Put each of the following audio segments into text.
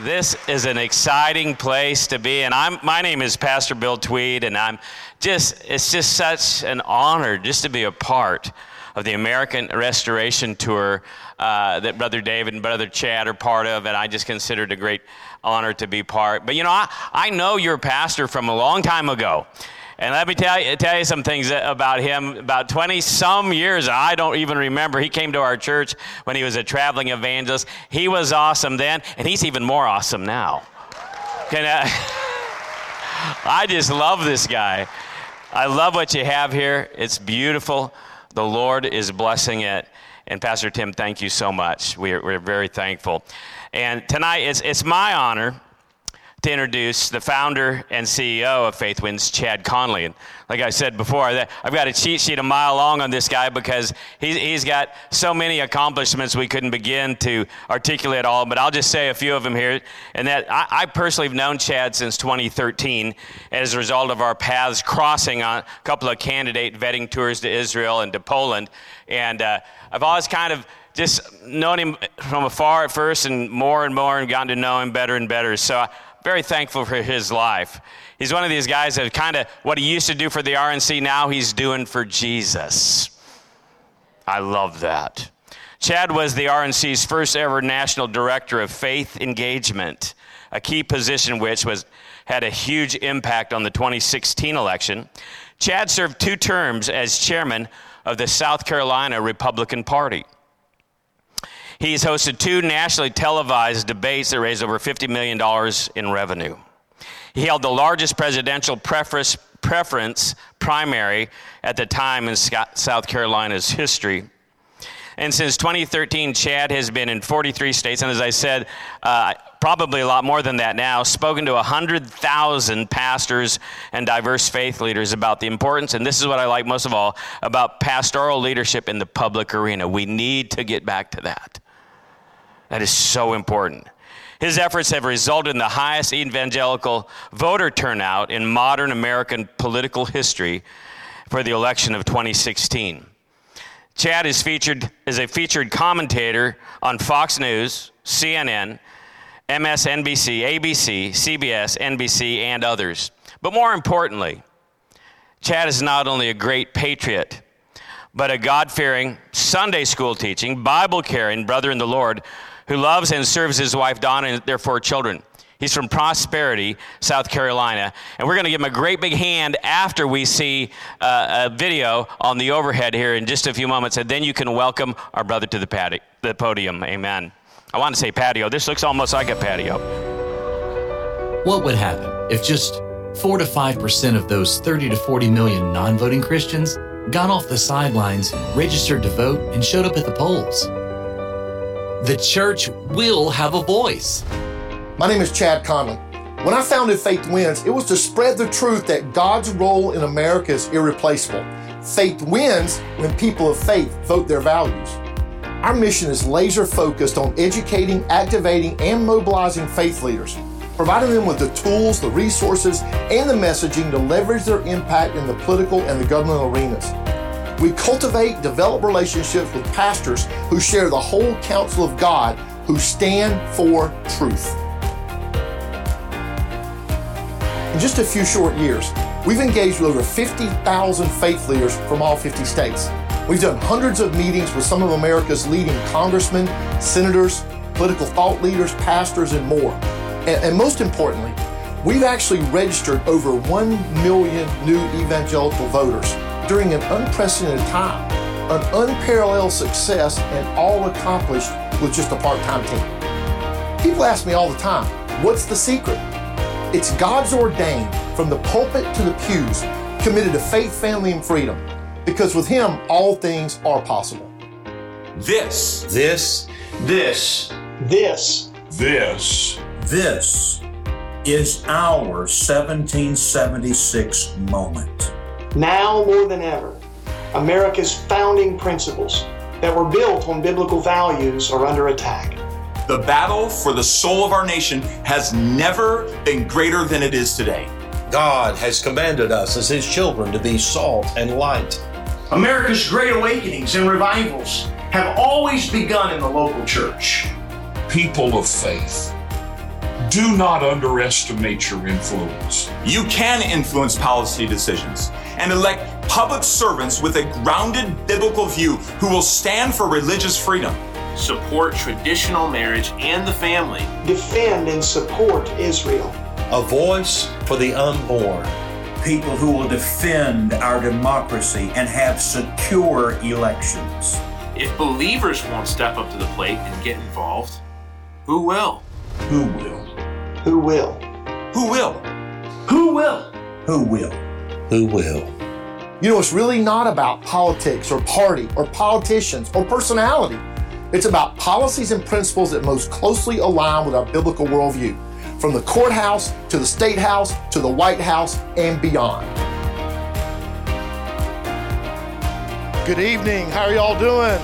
This is an exciting place to be, and I'm. My name is Pastor Bill Tweed, and I'm just. It's just such an honor just to be a part of the American Restoration Tour uh, that Brother David and Brother Chad are part of, and I just consider it a great honor to be part. But you know, I, I know your pastor from a long time ago. And let me tell you, tell you some things about him. About 20 some years, I don't even remember. He came to our church when he was a traveling evangelist. He was awesome then, and he's even more awesome now. Can I, I just love this guy. I love what you have here. It's beautiful. The Lord is blessing it. And Pastor Tim, thank you so much. We're, we're very thankful. And tonight, it's, it's my honor to introduce the founder and CEO of Faith Wins, Chad Connelly. And like I said before, I've got a cheat sheet a mile long on this guy because he's, got so many accomplishments we couldn't begin to articulate all, but I'll just say a few of them here. And that I, I personally have known Chad since 2013 as a result of our paths crossing on a couple of candidate vetting tours to Israel and to Poland. And uh, I've always kind of just known him from afar at first and more and more and gotten to know him better and better. So very thankful for his life. He's one of these guys that kind of what he used to do for the RNC, now he's doing for Jesus. I love that. Chad was the RNC's first ever national director of faith engagement, a key position which was had a huge impact on the 2016 election. Chad served two terms as chairman of the South Carolina Republican Party. He's hosted two nationally televised debates that raised over $50 million in revenue. He held the largest presidential preference, preference primary at the time in South Carolina's history. And since 2013, Chad has been in 43 states, and as I said, uh, probably a lot more than that now, spoken to 100,000 pastors and diverse faith leaders about the importance, and this is what I like most of all, about pastoral leadership in the public arena. We need to get back to that. That is so important. His efforts have resulted in the highest evangelical voter turnout in modern American political history for the election of 2016. Chad is featured as a featured commentator on Fox News, CNN, MSNBC, ABC, CBS, NBC, and others. But more importantly, Chad is not only a great patriot, but a God fearing, Sunday school teaching, Bible caring brother in the Lord who loves and serves his wife Donna and their four children. He's from Prosperity, South Carolina. And we're going to give him a great big hand after we see uh, a video on the overhead here in just a few moments. And then you can welcome our brother to the, patio, the podium. Amen. I want to say patio. This looks almost like a patio. What would happen if just 4 to 5% of those 30 to 40 million non voting Christians got off the sidelines, registered to vote, and showed up at the polls? The church will have a voice. My name is Chad Connelly. When I founded Faith Wins, it was to spread the truth that God's role in America is irreplaceable. Faith wins when people of faith vote their values. Our mission is laser focused on educating, activating, and mobilizing faith leaders, providing them with the tools, the resources, and the messaging to leverage their impact in the political and the governmental arenas. We cultivate, develop relationships with pastors who share the whole counsel of God, who stand for truth. In just a few short years, we've engaged with over 50,000 faith leaders from all 50 states. We've done hundreds of meetings with some of America's leading congressmen, senators, political thought leaders, pastors, and more. And, and most importantly, we've actually registered over 1 million new evangelical voters during an unprecedented time, an unparalleled success, and all accomplished with just a part time team. People ask me all the time, what's the secret? It's God's ordained from the pulpit to the pews, committed to faith, family, and freedom. Because with Him, all things are possible. This, this, this, this, this, this is our 1776 moment. Now more than ever, America's founding principles that were built on biblical values are under attack. The battle for the soul of our nation has never been greater than it is today. God has commanded us as His children to be salt and light. America's great awakenings and revivals have always begun in the local church. People of faith Do not underestimate your influence. You can influence policy decisions and elect public servants with a grounded biblical view who will stand for religious freedom. Support traditional marriage and the family. Defend and support Israel. A voice for the unborn. People who will defend our democracy and have secure elections. If believers won't step up to the plate and get involved, who will? Who will? Who will? Who will? Who will? Who will? Who will? You know, it's really not about politics or party or politicians or personality. It's about policies and principles that most closely align with our biblical worldview, from the courthouse to the state house to the White House and beyond. Good evening. How are y'all doing?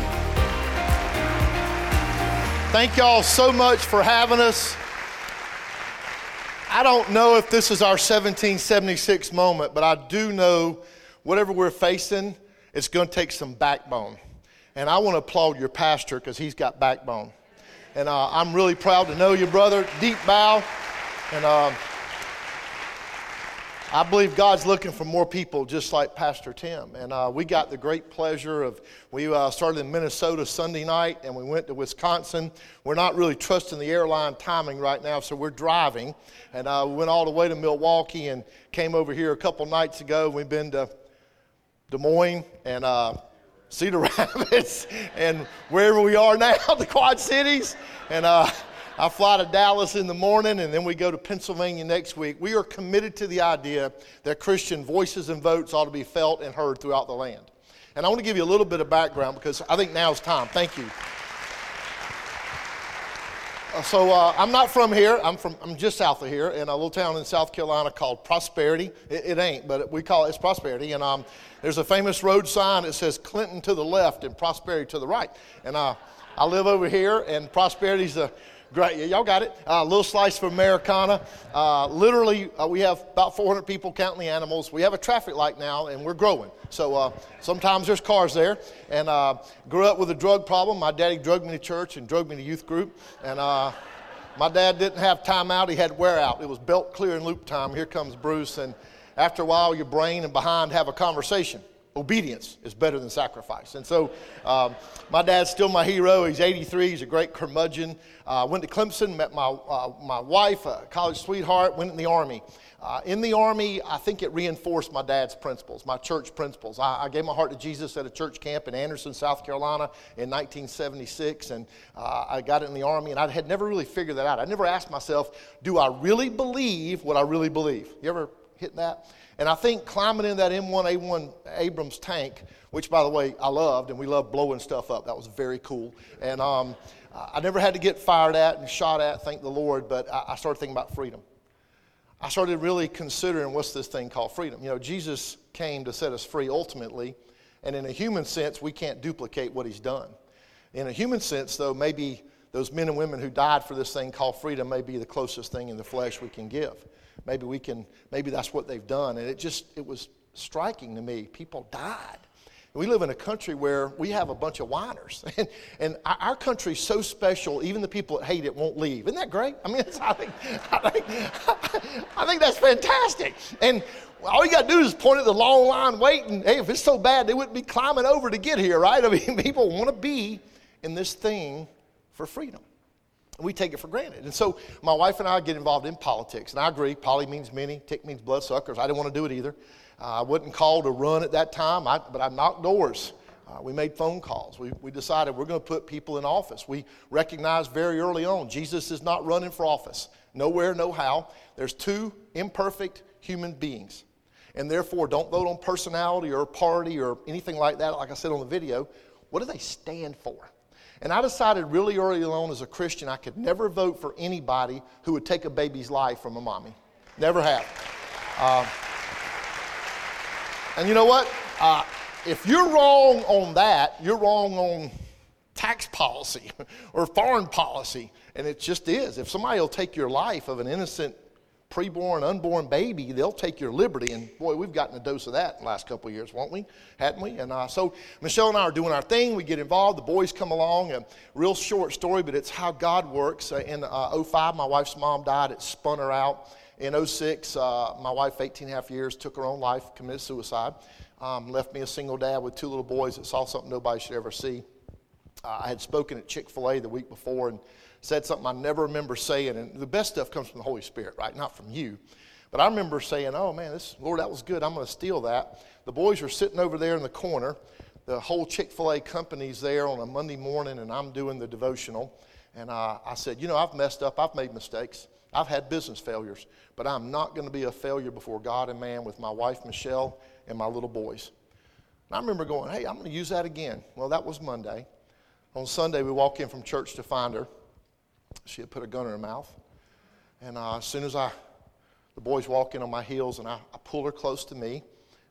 Thank y'all so much for having us. I don't know if this is our 1776 moment, but I do know whatever we're facing, it's going to take some backbone. And I want to applaud your pastor because he's got backbone. And uh, I'm really proud to know you, brother. Deep bow. And uh, I believe God's looking for more people just like Pastor Tim. And uh, we got the great pleasure of, we uh, started in Minnesota Sunday night and we went to Wisconsin. We're not really trusting the airline timing right now, so we're driving. And uh, we went all the way to Milwaukee and came over here a couple nights ago. We've been to Des Moines and uh, Cedar Rapids and wherever we are now, the Quad Cities. And uh, I fly to Dallas in the morning and then we go to Pennsylvania next week. We are committed to the idea that Christian voices and votes ought to be felt and heard throughout the land. And I want to give you a little bit of background because I think now's time. Thank you. Uh, so uh, I'm not from here. I'm from I'm just south of here in a little town in South Carolina called Prosperity. It, it ain't, but we call it it's Prosperity. And um, there's a famous road sign that says Clinton to the left and Prosperity to the right. And uh, I live over here, and Prosperity's a Great, Yeah, y'all got it. A uh, little slice for Americana. Uh, literally, uh, we have about 400 people counting the animals. We have a traffic light now, and we're growing. So uh, sometimes there's cars there. And uh, grew up with a drug problem. My daddy drugged me to church and drugged me to youth group. And uh, my dad didn't have time out; he had wear out. It was belt clear and loop time. Here comes Bruce, and after a while, your brain and behind have a conversation obedience is better than sacrifice. And so um, my dad's still my hero. He's 83. He's a great curmudgeon. Uh, went to Clemson, met my, uh, my wife, a college sweetheart, went in the Army. Uh, in the Army, I think it reinforced my dad's principles, my church principles. I, I, gave my heart to Jesus at a church camp in Anderson, South Carolina in 1976, and uh, I got it in the Army, and I had never really figured that out. I never asked myself, do I really believe what I really believe? You ever hit that? And I think climbing in that M1A1 Abrams tank, which by the way I loved, and we loved blowing stuff up. That was very cool. And um, I never had to get fired at and shot at, thank the Lord, but I started thinking about freedom. I started really considering what's this thing called freedom. You know, Jesus came to set us free ultimately, and in a human sense, we can't duplicate what he's done. In a human sense, though, maybe those men and women who died for this thing called freedom may be the closest thing in the flesh we can give maybe we can maybe that's what they've done and it just it was striking to me people died we live in a country where we have a bunch of whiners. And, and our country's so special, even the people that hate it won't leave. Isn't that great? I mean, I, think, I, think, I think that's fantastic. And all you got to do is point at the long line waiting. Hey, if it's so bad, they wouldn't be climbing over to get here, right? I mean, people want to be in this thing for freedom we take it for granted. And so my wife and I get involved in politics. And I agree, poly means many, tick means bloodsuckers. I didn't want to do it either. Uh, I wasn't called to run at that time, I, but I knocked doors. Uh, we made phone calls. We, we decided we're going to put people in office. We recognized very early on Jesus is not running for office. Nowhere, no how. There's two imperfect human beings. And therefore, don't vote on personality or party or anything like that, like I said on the video. What do they stand for? And I decided really early on as a Christian I could never vote for anybody who would take a baby's life from a mommy. Never have. Uh, and you know what? Uh, if you're wrong on that, you're wrong on tax policy or foreign policy. And it just is. If somebody will take your life of an innocent preborn, unborn baby, they'll take your liberty. And boy, we've gotten a dose of that in the last couple of years, won't we? Hadn't we? And uh, so Michelle and I are doing our thing. We get involved. The boys come along. A real short story, but it's how God works. Uh, in uh, 05, my wife's mom died. It spun her out. In 06, uh, my wife, 18 and a half years, took her own life, committed suicide. Um, left me a single dad with two little boys that saw something nobody should ever see. Uh, I had spoken at Chick fil A the week before and said something I never remember saying. And the best stuff comes from the Holy Spirit, right? Not from you. But I remember saying, oh man, this, Lord, that was good. I'm going to steal that. The boys were sitting over there in the corner. The whole Chick fil A company's there on a Monday morning, and I'm doing the devotional. And uh, I said, you know, I've messed up. I've made mistakes. I've had business failures. But I'm not going to be a failure before God and man with my wife, Michelle, and my little boys. And I remember going, hey, I'm going to use that again. Well, that was Monday. On Sunday, we walk in from church to find her. She had put a gun in her mouth. And uh, as soon as I, the boys walk in on my heels, and I, I pull her close to me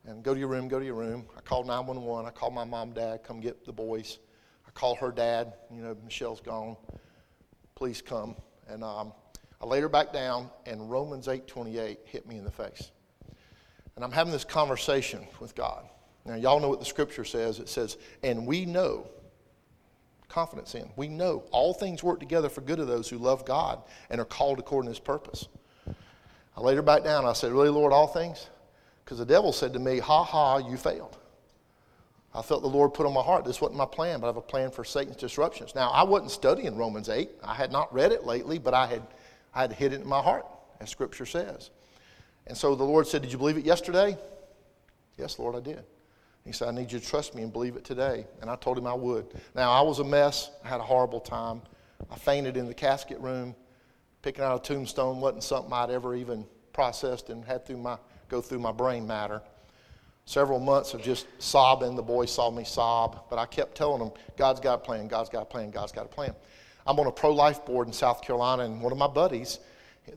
and go to your room, go to your room. I call 911. I call my mom, dad, come get the boys. I call her dad, you know, Michelle's gone. Please come. And um, I laid her back down, and Romans 8:28 hit me in the face. And I'm having this conversation with God. Now, y'all know what the scripture says. It says, and we know confidence in. We know all things work together for good of those who love God and are called according to his purpose. I laid her back down. I said, Really, Lord, all things? Because the devil said to me, Ha ha, you failed. I felt the Lord put on my heart, this wasn't my plan, but I have a plan for Satan's disruptions. Now, I wasn't studying Romans 8. I had not read it lately, but I had, I had hid it in my heart, as Scripture says. And so the Lord said, Did you believe it yesterday? Yes, Lord, I did. He said, I need you to trust me and believe it today. And I told him I would. Now, I was a mess. I had a horrible time. I fainted in the casket room. Picking out a tombstone wasn't something I'd ever even processed and had through my, go through my brain matter. Several months of just sobbing. The boys saw me sob. But I kept telling them, God's got a plan, God's got a plan, God's got a plan. I'm on a pro life board in South Carolina, and one of my buddies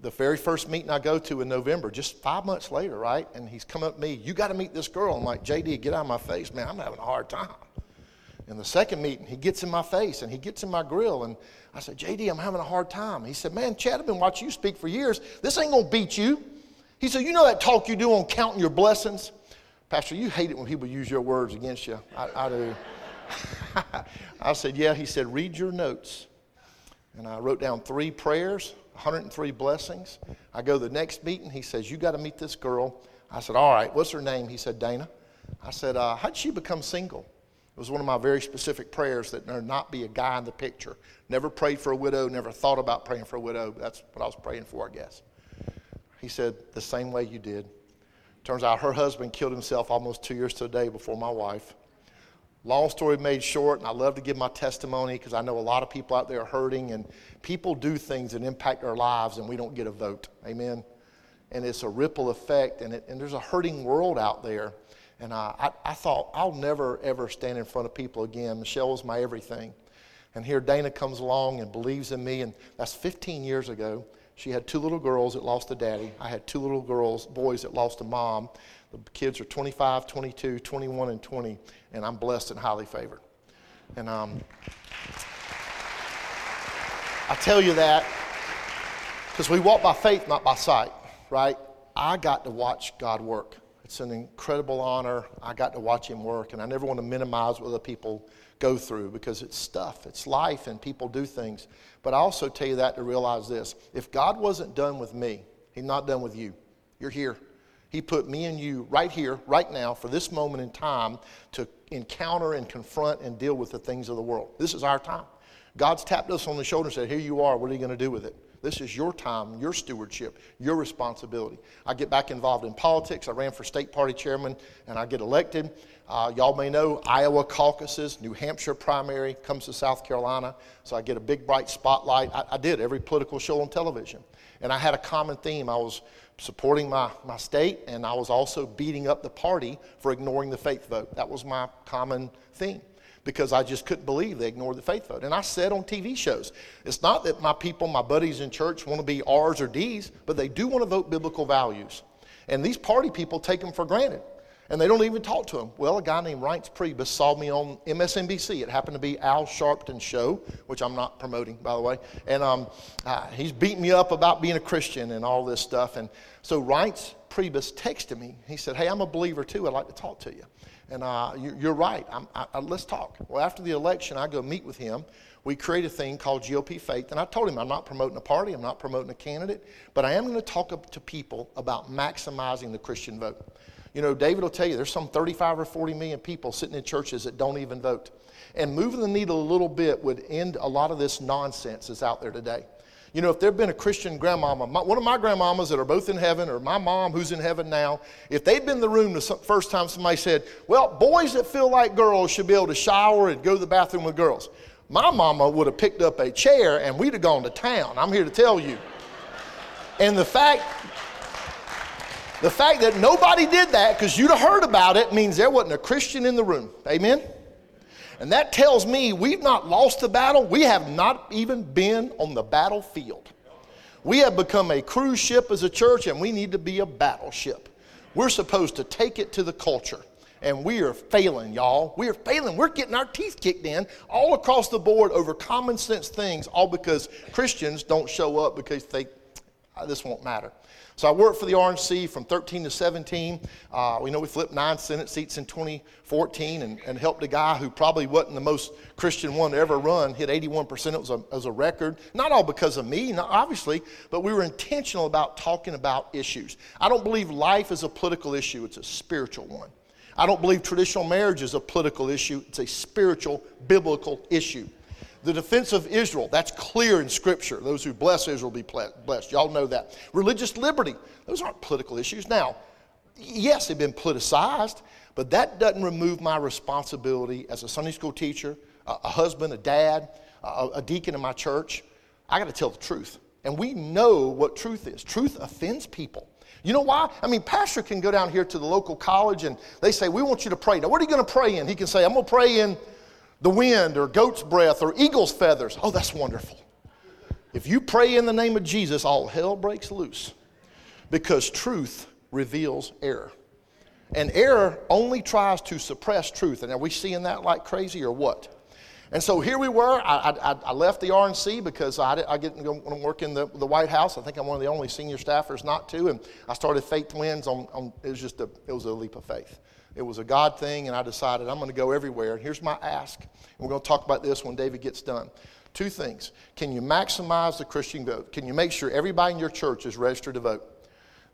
the very first meeting I go to in November, just five months later, right? And he's come up to me, You got to meet this girl. I'm like, JD, get out of my face, man. I'm having a hard time. In the second meeting, he gets in my face and he gets in my grill. And I said, JD, I'm having a hard time. He said, Man, Chad, I've been watching you speak for years. This ain't going to beat you. He said, You know that talk you do on counting your blessings? Pastor, you hate it when people use your words against you. I, I do. I said, Yeah. He said, Read your notes. And I wrote down three prayers 103 blessings. I go to the next meeting. He says, You got to meet this girl. I said, All right, what's her name? He said, Dana. I said, uh, How'd she become single? It was one of my very specific prayers that there not be a guy in the picture. Never prayed for a widow, never thought about praying for a widow. That's what I was praying for, I guess. He said, The same way you did. Turns out her husband killed himself almost two years to a day before my wife. Long story made short, and I love to give my testimony because I know a lot of people out there are hurting, and people do things that impact our lives, and we don't get a vote. Amen. And it's a ripple effect, and, it, and there's a hurting world out there. And I, I, I thought, I'll never, ever stand in front of people again. Michelle was my everything. And here Dana comes along and believes in me, and that's 15 years ago. She had two little girls that lost a daddy. I had two little girls, boys that lost a mom. The kids are 25, 22, 21, and 20, and I'm blessed and highly favored. And um, I tell you that because we walk by faith, not by sight, right? I got to watch God work. It's an incredible honor. I got to watch Him work, and I never want to minimize what other people go through because it's stuff, it's life, and people do things. But I also tell you that to realize this if God wasn't done with me, He's not done with you. You're here. He put me and you right here, right now, for this moment in time to encounter and confront and deal with the things of the world. This is our time. God's tapped us on the shoulder and said, Here you are. What are you going to do with it? This is your time, your stewardship, your responsibility. I get back involved in politics. I ran for state party chairman and I get elected. Uh, y'all may know Iowa caucuses, New Hampshire primary comes to South Carolina. So I get a big bright spotlight. I, I did every political show on television. And I had a common theme. I was supporting my, my state, and I was also beating up the party for ignoring the faith vote. That was my common theme because I just couldn't believe they ignored the faith vote. And I said on TV shows, it's not that my people, my buddies in church, want to be R's or D's, but they do want to vote biblical values. And these party people take them for granted. And they don't even talk to him. Well, a guy named Reince Priebus saw me on MSNBC. It happened to be Al Sharpton's show, which I'm not promoting, by the way. And um, uh, he's beating me up about being a Christian and all this stuff. And so Reince Priebus texted me. He said, Hey, I'm a believer too. I'd like to talk to you. And uh, you, are right. I, I, let's talk. Well, after the election, I go meet with him. We create a thing called GOP Faith. And I told him I'm not promoting a party, I'm not promoting a candidate, but I am going to talk to people about maximizing the Christian vote. You know, David will tell you there's some 35 or 40 million people sitting in churches that don't even vote. And moving the needle a little bit would end a lot of this nonsense that's out there today. You know, if there had been a Christian grandmama, my, one of my grandmamas that are both in heaven, or my mom who's in heaven now, if they'd been in the room the first time somebody said, Well, boys that feel like girls should be able to shower and go to the bathroom with girls, my mama would have picked up a chair and we'd have gone to town. I'm here to tell you. And the fact, the fact that nobody did that because you'd have heard about it means there wasn't a Christian in the room. Amen? And that tells me we've not lost the battle. We have not even been on the battlefield. We have become a cruise ship as a church, and we need to be a battleship. We're supposed to take it to the culture. And we are failing, y'all. We are failing. We're getting our teeth kicked in all across the board over common sense things, all because Christians don't show up because they, ah, this won't matter. So I worked for the RNC from 13 to 17. Uh, we know we flipped nine Senate seats in 2014 and, and, helped a guy who probably wasn't the most Christian one to ever run hit 81%. It was a, it was a record. Not all because of me, obviously, but we were intentional about talking about issues. I don't believe life is a political issue, it's a spiritual one. I don't believe traditional marriage is a political issue, it's a spiritual, biblical issue. The defense of Israel, that's clear in Scripture. Those who bless Israel be blessed. Y'all know that. Religious liberty, those aren't political issues. Now, yes, they've been politicized, but that doesn't remove my responsibility as a Sunday school teacher, a, husband, a dad, a, a deacon in my church. I got to tell the truth. And we know what truth is. Truth offends people. You know why? I mean, pastor can go down here to the local college and they say, We want you to pray. Now, what are you going to pray in? He can say, I'm going to pray in the wind or goat's breath or eagle's feathers. Oh, that's wonderful. If you pray in the name of Jesus, all hell breaks loose because truth reveals error. And error only tries to suppress truth. And are we seeing that like crazy or what? And so here we were. I, I, I left the RNC because I, didn't I get to work in the, the White House. I think I'm one of the only senior staffers not to. And I started Faith Wins on, on it was just a, it was a leap of faith. It was a God thing, and I decided I'm going to go everywhere. And here's my ask. And we're going to talk about this when David gets done. Two things. Can you maximize the Christian vote? Can you make sure everybody in your church is registered to vote?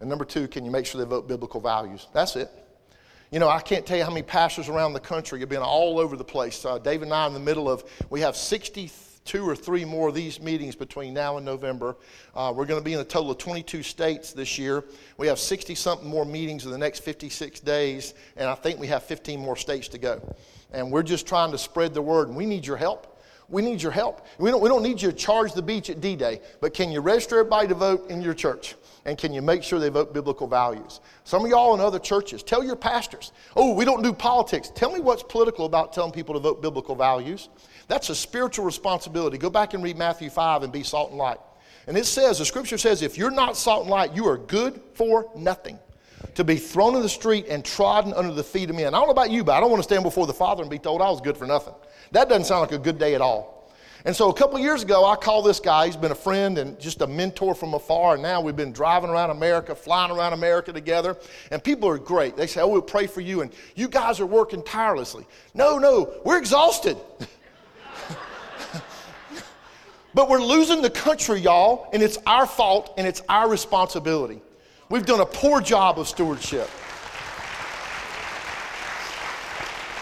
And number two, can you make sure they vote biblical values? That's it. You know, I can't tell you how many pastors around the country have been all over the place. Uh, David and I, in the middle of, we have 60 two or three more of these meetings between now and November. Uh, we're going to be in a total of 22 states this year. We have 60 something more meetings in the next 56 days, and I think we have 15 more states to go. And we're just trying to spread the word, and we need your help. We need your help. We don't, we don't need you to charge the beach at D Day, but can you register everybody to vote in your church? And can you make sure they vote biblical values? Some of y'all in other churches, tell your pastors, oh, we don't do politics. Tell me what's political about telling people to vote biblical values. That's a spiritual responsibility. Go back and read Matthew 5 and be salt and light. And it says, the scripture says, if you're not salt and light, you are good for nothing. To be thrown in the street and trodden under the feet of men. I don't know about you, but I don't want to stand before the Father and be told I was good for nothing. That doesn't sound like a good day at all. And so a couple years ago, I called this guy. He's been a friend and just a mentor from afar. And now we've been driving around America, flying around America together. And people are great. They say, Oh, we'll pray for you. And you guys are working tirelessly. No, no, we're exhausted. But we're losing the country, y'all, and it's our fault and it's our responsibility. We've done a poor job of stewardship.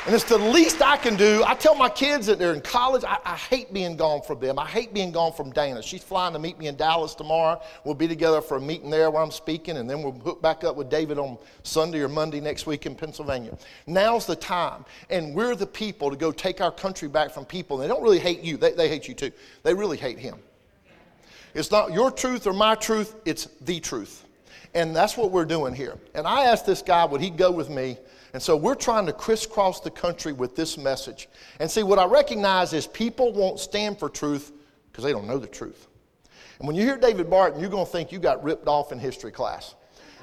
And it's the least I can do. I tell my kids that they're in college, I, I, hate being gone from them. I hate being gone from Dana. She's flying to meet me in Dallas tomorrow. We'll be together for a meeting there where I'm speaking, and then we'll hook back up with David on Sunday or Monday next week in Pennsylvania. Now's the time. And we're the people to go take our country back from people. They don't really hate you, they, they hate you too. They really hate him. It's not your truth or my truth, it's the truth. And that's what we're doing here. And I asked this guy, would he go with me? And so we're trying to crisscross the country with this message. And see, what I recognize is people won't stand for truth because they don't know the truth. And when you hear David Barton, you're going to think you got ripped off in history class.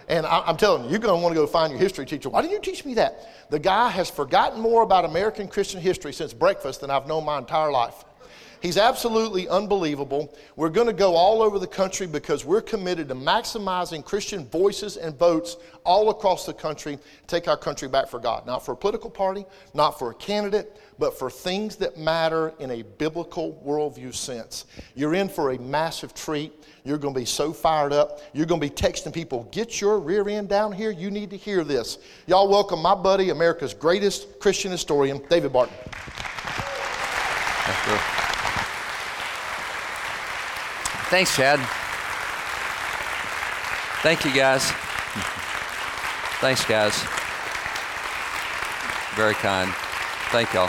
And I, am telling you, you're going to want to go find your history teacher. Why didn't you teach me that? The guy has forgotten more about American Christian history since breakfast than I've known my entire life. He's absolutely unbelievable. We're going to go all over the country because we're committed to maximizing Christian voices and votes all across the country, take our country back for God. Not for a political party, not for a candidate, but for things that matter in a biblical worldview sense. You're in for a massive treat. You're going to be so fired up. You're going to be texting people, get your rear end down here. You need to hear this. Y'all welcome my buddy, America's greatest Christian historian, David Barton. Thanks, Chad. Thank you, guys. Thanks, guys. Very kind. Thank y'all.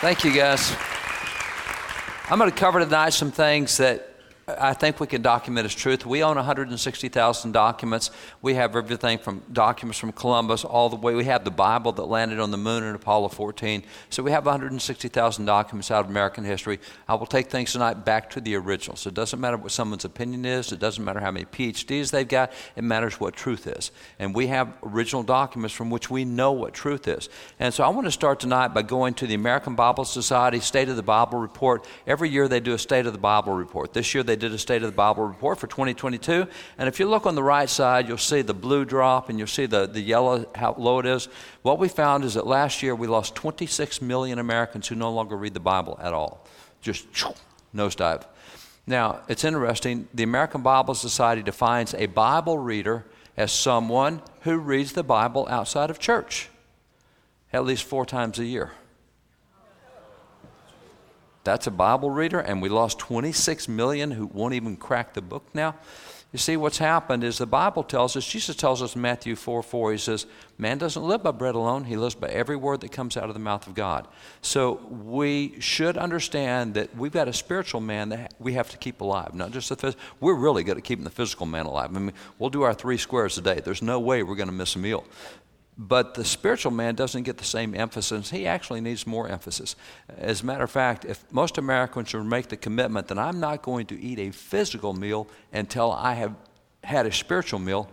Thank you, guys. I'm going to cover tonight some things that I think we can document as truth. We own 160,000 documents. We have everything from documents from Columbus all the way. We have the Bible that landed on the moon in Apollo 14. So we have 160,000 documents out of American history. I will take things tonight back to the original. So it doesn't matter what someone's opinion is. It doesn't matter how many PhDs they've got. It matters what truth is. And we have original documents from which we know what truth is. And so I want to start tonight by going to the American Bible Society State of the Bible report. Every year they do a State of the Bible report. This year they did a State of the Bible report for 2022. And if you look on the right side, you'll see the blue drop and you'll see the, the yellow, how low it is. What we found is that last year we lost 26 million Americans who no longer read the Bible at all. Just nosedive. Now, it's interesting. The American Bible Society defines a Bible reader as someone who reads the Bible outside of church at least four times a year. That's a Bible reader, and we lost 26 million who won't even crack the book now. You see, what's happened is the Bible tells us, Jesus tells us in Matthew 4 4, he says, Man doesn't live by bread alone, he lives by every word that comes out of the mouth of God. So we should understand that we've got a spiritual man that we have to keep alive, not just the physical. We're really good at keeping the physical man alive. I mean, we'll do our three squares a day. There's no way we're going to miss a meal. But the spiritual man doesn't get the same emphasis. He actually needs more emphasis. As a matter of fact, if most Americans would make the commitment that I'm not going to eat a physical meal until I have had a spiritual meal,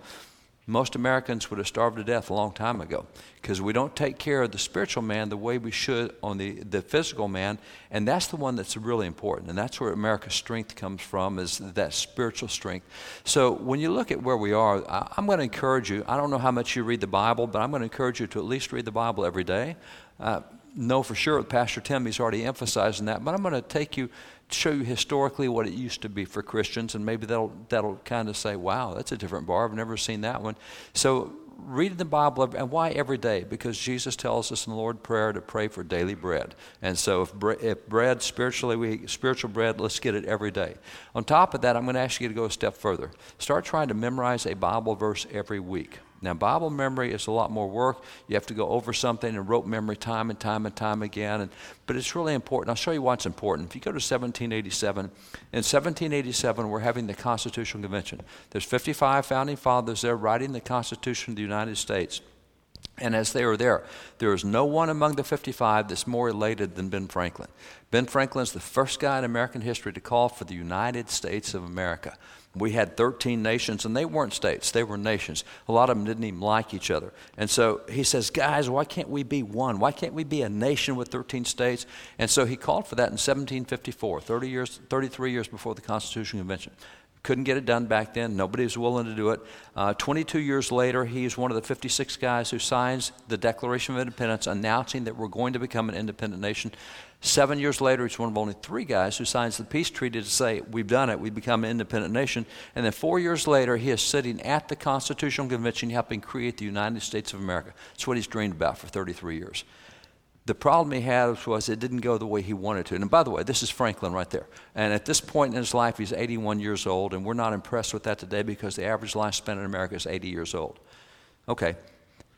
most Americans would have starved to death a long time ago because we don't take care of the spiritual man the way we should on the, the physical man. And that's the one that's really important. And that's where America's strength comes from is that spiritual strength. So when you look at where we are, I, I'm going to encourage you. I don't know how much you read the Bible, but I'm going to encourage you to at least read the Bible every day. Uh, know for sure Pastor Tim, he's already emphasizing that, but I'm going to take you show you historically what it used to be for Christians, and maybe that'll that'll kind of say, "Wow, that's a different bar. I've never seen that one." So reading the Bible, and why every day? Because Jesus tells us in the Lord Prayer to pray for daily bread. And so, if, bre- if bread spiritually, we spiritual bread, let's get it every day. On top of that, I'm going to ask you to go a step further. Start trying to memorize a Bible verse every week. Now, Bible memory is a lot more work. You have to go over something and rote memory time and time and time again. And, but it's really important. I'll show you why it's important. If you go to 1787, in 1787, we're having the Constitutional Convention. There's 55 founding fathers there writing the Constitution of the United States. And as they were there, there is no one among the 55 that's more elated than Ben Franklin. Ben Franklin is the first guy in American history to call for the United States of America. We had 13 nations, and they weren't states, they were nations. A lot of them didn't even like each other. And so he says, Guys, why can't we be one? Why can't we be a nation with 13 states? And so he called for that in 1754, 30 years, 33 years before the Constitutional Convention. Couldn't get it done back then. Nobody was willing to do it. Uh, 22 years later, he's one of the 56 guys who signs the Declaration of Independence announcing that we're going to become an independent nation. Seven years later, he's one of only three guys who signs the peace treaty to say, We've done it, we've become an independent nation. And then four years later, he is sitting at the Constitutional Convention helping create the United States of America. That's what he's dreamed about for 33 years. The problem he had was it didn't go the way he wanted to. And by the way, this is Franklin right there. And at this point in his life, he's 81 years old, and we're not impressed with that today because the average lifespan in America is 80 years old. Okay,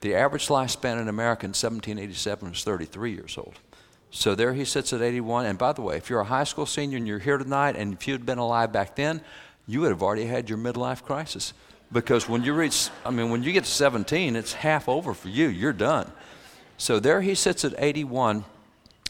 the average lifespan in America in 1787 was 33 years old. So there he sits at 81. And by the way, if you're a high school senior and you're here tonight, and if you'd been alive back then, you would have already had your midlife crisis. Because when you reach, I mean, when you get to 17, it's half over for you. You're done. So there he sits at 81.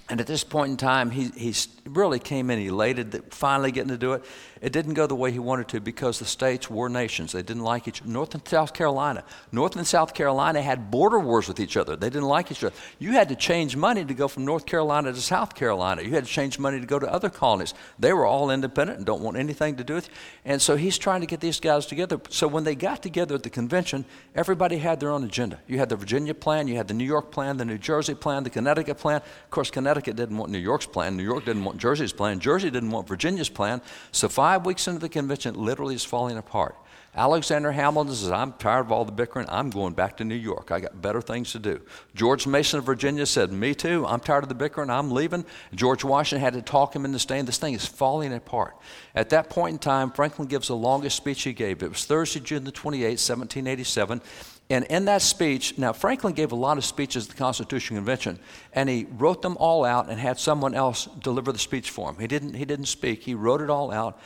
And at this point in time, he, he really came in elated that finally getting to do it. It didn't go the way he wanted to because the states were nations. They didn't like each other. North and South Carolina. North and South Carolina had border wars with each other. They didn't like each other. You had to change money to go from North Carolina to South Carolina. You had to change money to go to other colonies. They were all independent and don't want anything to do with you. And so he's trying to get these guys together. So when they got together at the convention, everybody had their own agenda. You had the Virginia plan, you had the New York plan, the New Jersey plan, the Connecticut plan. Of course, Connecticut Connecticut didn't want New York's plan. New York didn't want Jersey's plan. Jersey didn't want Virginia's plan. So five weeks into the convention, literally is falling apart. Alexander Hamilton says, I'm tired of all the bickering. I'm going back to New York. I got better things to do. George Mason of Virginia said, Me too. I'm tired of the bickering. I'm leaving. George Washington had to talk him into staying. This thing is falling apart. At that point in time, Franklin gives the longest speech he gave. It was Thursday, June the 28th, 1787. And in that speech, now Franklin gave a lot of speeches at the Constitutional Convention, and he wrote them all out and had someone else deliver the speech for him. He didn't, he didn't speak, he wrote it all out.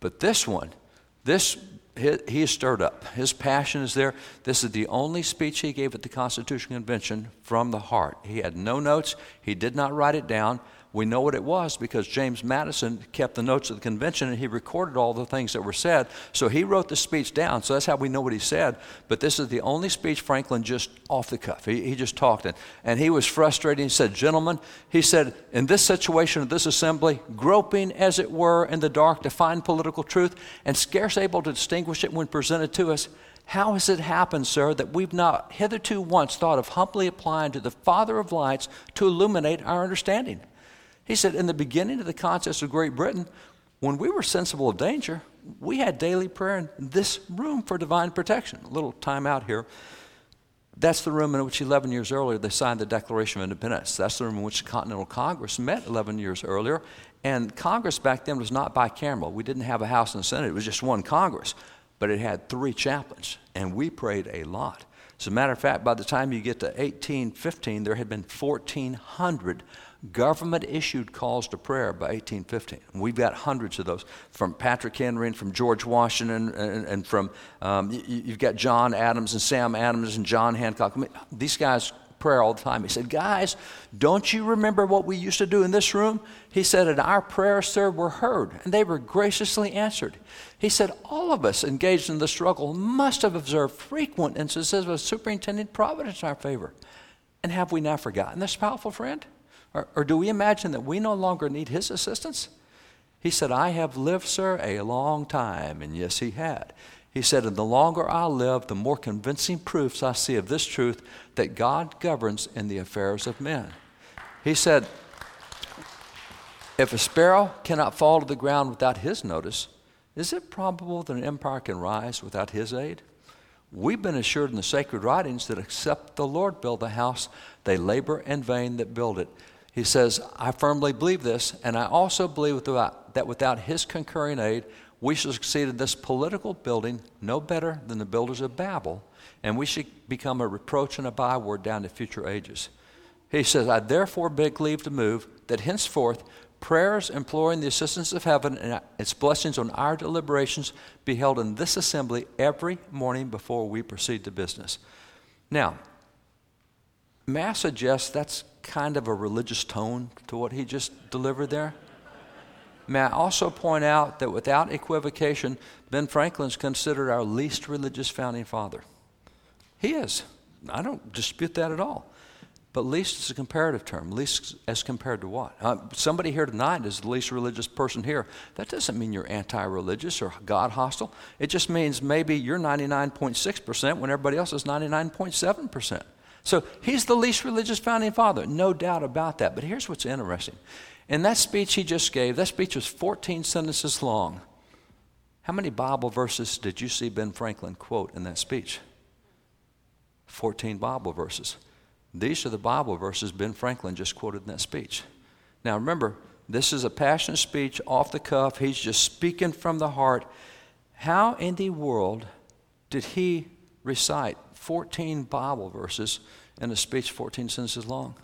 But this one, this he, he is stirred up. His passion is there. This is the only speech he gave at the Constitutional Convention from the heart. He had no notes, he did not write it down. We know what it was because James Madison kept the notes of the convention and he recorded all the things that were said. So he wrote the speech down. So that's how we know what he said. But this is the only speech Franklin just off the cuff. He, he just talked it. And he was frustrated. He said, Gentlemen, he said, in this situation of this assembly, groping as it were in the dark to find political truth and scarce able to distinguish it when presented to us, how has it happened, sir, that we've not hitherto once thought of humbly applying to the Father of lights to illuminate our understanding? He said, in the beginning of the contest of Great Britain, when we were sensible of danger, we had daily prayer in this room for divine protection. A little time out here. That's the room in which 11 years earlier they signed the Declaration of Independence. That's the room in which the Continental Congress met 11 years earlier. And Congress back then was not bicameral. We didn't have a House and Senate, it was just one Congress. But it had three chaplains, and we prayed a lot. As a matter of fact, by the time you get to 1815, there had been 1,400 government issued calls to prayer by 1815. We've got hundreds of those from Patrick Henry and from George Washington and, and from, um, you, have got John Adams and Sam Adams and John Hancock. I mean, these guys prayer all the time. He said, Guys, don't you remember what we used to do in this room? He said, And our prayers, sir, were heard, and they were graciously answered. He said, All of us engaged in the struggle must have observed frequent instances of superintending providence in our favor. And have we now forgotten this powerful friend? Or, or do we imagine that we no longer need his assistance? He said, I have lived, sir, a long time. And yes, he had. He said, And the longer I live, the more convincing proofs I see of this truth that God governs in the affairs of men. He said, If a sparrow cannot fall to the ground without his notice, is it probable that an empire can rise without his aid? We've been assured in the sacred writings that except the Lord build the house, they labor in vain that build it. He says, I firmly believe this, and I also believe that without his concurring aid, we shall succeed in this political building no better than the builders of Babel, and we should become a reproach and a byword down to future ages. He says, I therefore beg leave to move that henceforth prayers imploring the assistance of heaven and its blessings on our deliberations be held in this assembly every morning before we proceed to business. Now, may I suggest that's kind of a religious tone to what he just delivered there? May I also point out that without equivocation, Ben Franklin's considered our least religious founding father. He is. I don't dispute that at all. But least is a comparative term. Least as compared to what? Uh, somebody here tonight is the least religious person here. That doesn't mean you're anti religious or God hostile. It just means maybe you're 99.6% when everybody else is 99.7%. So he's the least religious founding father, no doubt about that. But here's what's interesting. In that speech he just gave, that speech was 14 sentences long. How many Bible verses did you see Ben Franklin quote in that speech? 14 Bible verses. These are the Bible verses Ben Franklin just quoted in that speech. Now remember, this is a passionate speech off the cuff. He's just speaking from the heart. How in the world did he recite 14 Bible verses in a speech 14 sentences long?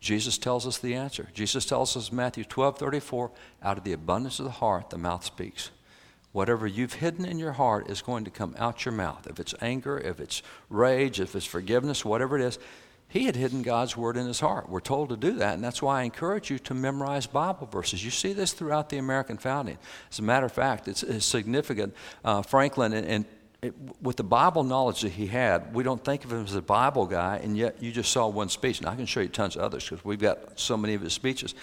Jesus tells us the answer. Jesus tells us Matthew 12 34, out of the abundance of the heart, the mouth speaks. Whatever you've hidden in your heart is going to come out your mouth. If it's anger, if it's rage, if it's forgiveness, whatever it is. he had hidden God's word in his heart. We're told to do that, and that's why I encourage you to memorize Bible verses. You see this throughout the American founding. As a matter of fact, it's, it's significant. Uh, Franklin and, and it, with the Bible knowledge that he had, we don't think of him as a Bible guy, and yet you just saw one speech. And I can show you tons of others because we've got so many of his speeches.